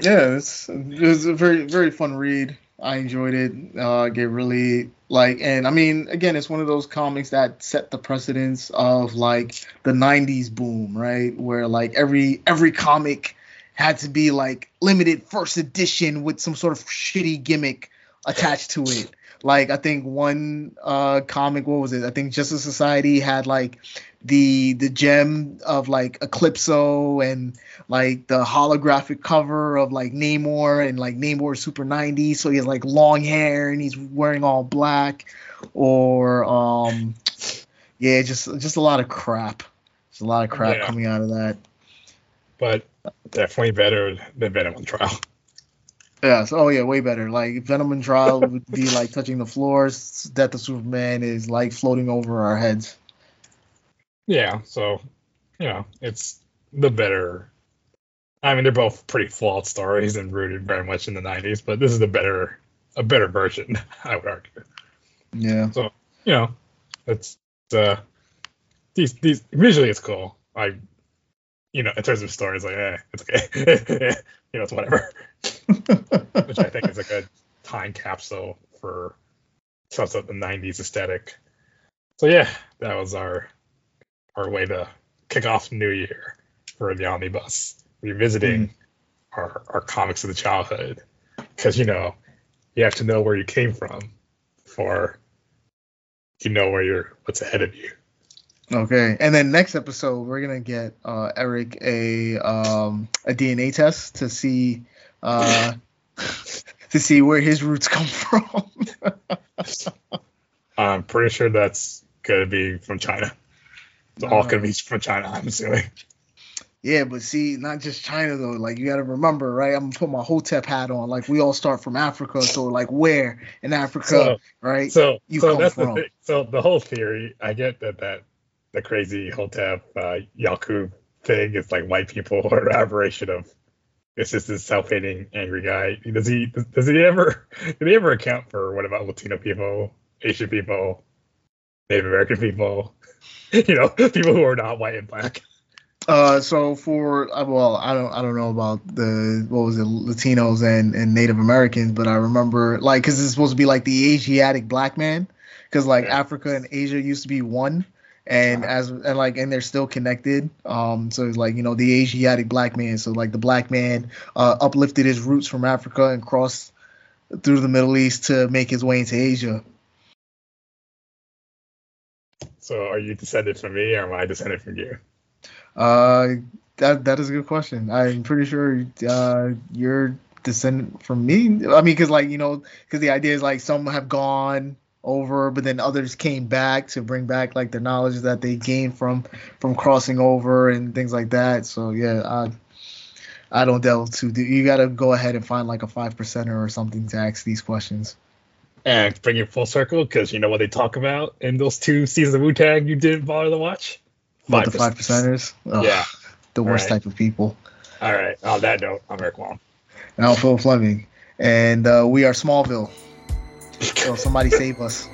[SPEAKER 2] Yeah, it's it was a very very fun read. I enjoyed it. Uh, get really like, and I mean, again, it's one of those comics that set the precedence of like the '90s boom, right? Where like every every comic had to be like limited first edition with some sort of shitty gimmick attached to it. Like I think one uh comic, what was it? I think Justice Society had like the the gem of like Eclipso and like the holographic cover of like Namor and like Namor Super 90, so he has like long hair and he's wearing all black, or um, yeah, just just a lot of crap. There's a lot of crap yeah. coming out of that.
[SPEAKER 1] But definitely better than Venom on Trial.
[SPEAKER 2] Yes. Oh yeah, way better. Like Venom and Trial would be like touching the floors. Death of Superman is like floating over our heads.
[SPEAKER 1] Yeah. So, you know, it's the better. I mean, they're both pretty flawed stories and rooted very much in the '90s, but this is the better, a better version, I would argue.
[SPEAKER 2] Yeah.
[SPEAKER 1] So, you know, it's uh, these these visually it's cool. I, you know, in terms of stories, like, eh, it's okay. you know, it's whatever. Which I think is a good time capsule for some of the '90s aesthetic. So yeah, that was our our way to kick off New Year for the omnibus, revisiting mm. our our comics of the childhood, because you know you have to know where you came from for you know where you're what's ahead of you.
[SPEAKER 2] Okay, and then next episode we're gonna get uh, Eric a um, a DNA test to see uh, to see where his roots come from.
[SPEAKER 1] I'm pretty sure that's gonna be from China. It's all gonna be from China. I'm assuming.
[SPEAKER 2] Yeah, but see, not just China though. Like you got to remember, right? I'm gonna put my Hotep hat on. Like we all start from Africa, so like where in Africa, so, right?
[SPEAKER 1] So, you so that's from. the thing. So the whole theory, I get that that the crazy Hotep uh, Yakub thing is like white people or aberration of it's just this self-hating angry guy. Does he does he ever did he ever account for what about Latino people, Asian people, Native American people, you know, people who are not white and black?
[SPEAKER 2] Uh, so for uh, well, I don't I don't know about the what was it Latinos and and Native Americans, but I remember like because it's supposed to be like the Asiatic black man, because like. Africa and Asia used to be one and as and like and they're still connected. Um so it's like you know the asiatic black man. So like the black man uh uplifted his roots from africa and crossed through the middle east to make his way into asia.
[SPEAKER 1] So are you descended from me or am i descended from you?
[SPEAKER 2] Uh that that is a good question. I'm pretty sure uh you're descended from me. I mean because like you know because the idea is like some have gone over, but then others came back to bring back like the knowledge that they gained from from crossing over and things like that. So yeah, I I don't delve too. deep. You got to go ahead and find like a five percenter or something to ask these questions.
[SPEAKER 1] And bring it full circle because you know what they talk about in those two seasons of Wu Tang you didn't bother to watch.
[SPEAKER 2] Five the five percenters?
[SPEAKER 1] Ugh, yeah,
[SPEAKER 2] the worst right. type of people.
[SPEAKER 1] All right. On that note, I'm Eric Wong.
[SPEAKER 2] And I'm Phil Fleming, and uh, we are Smallville. So somebody save us.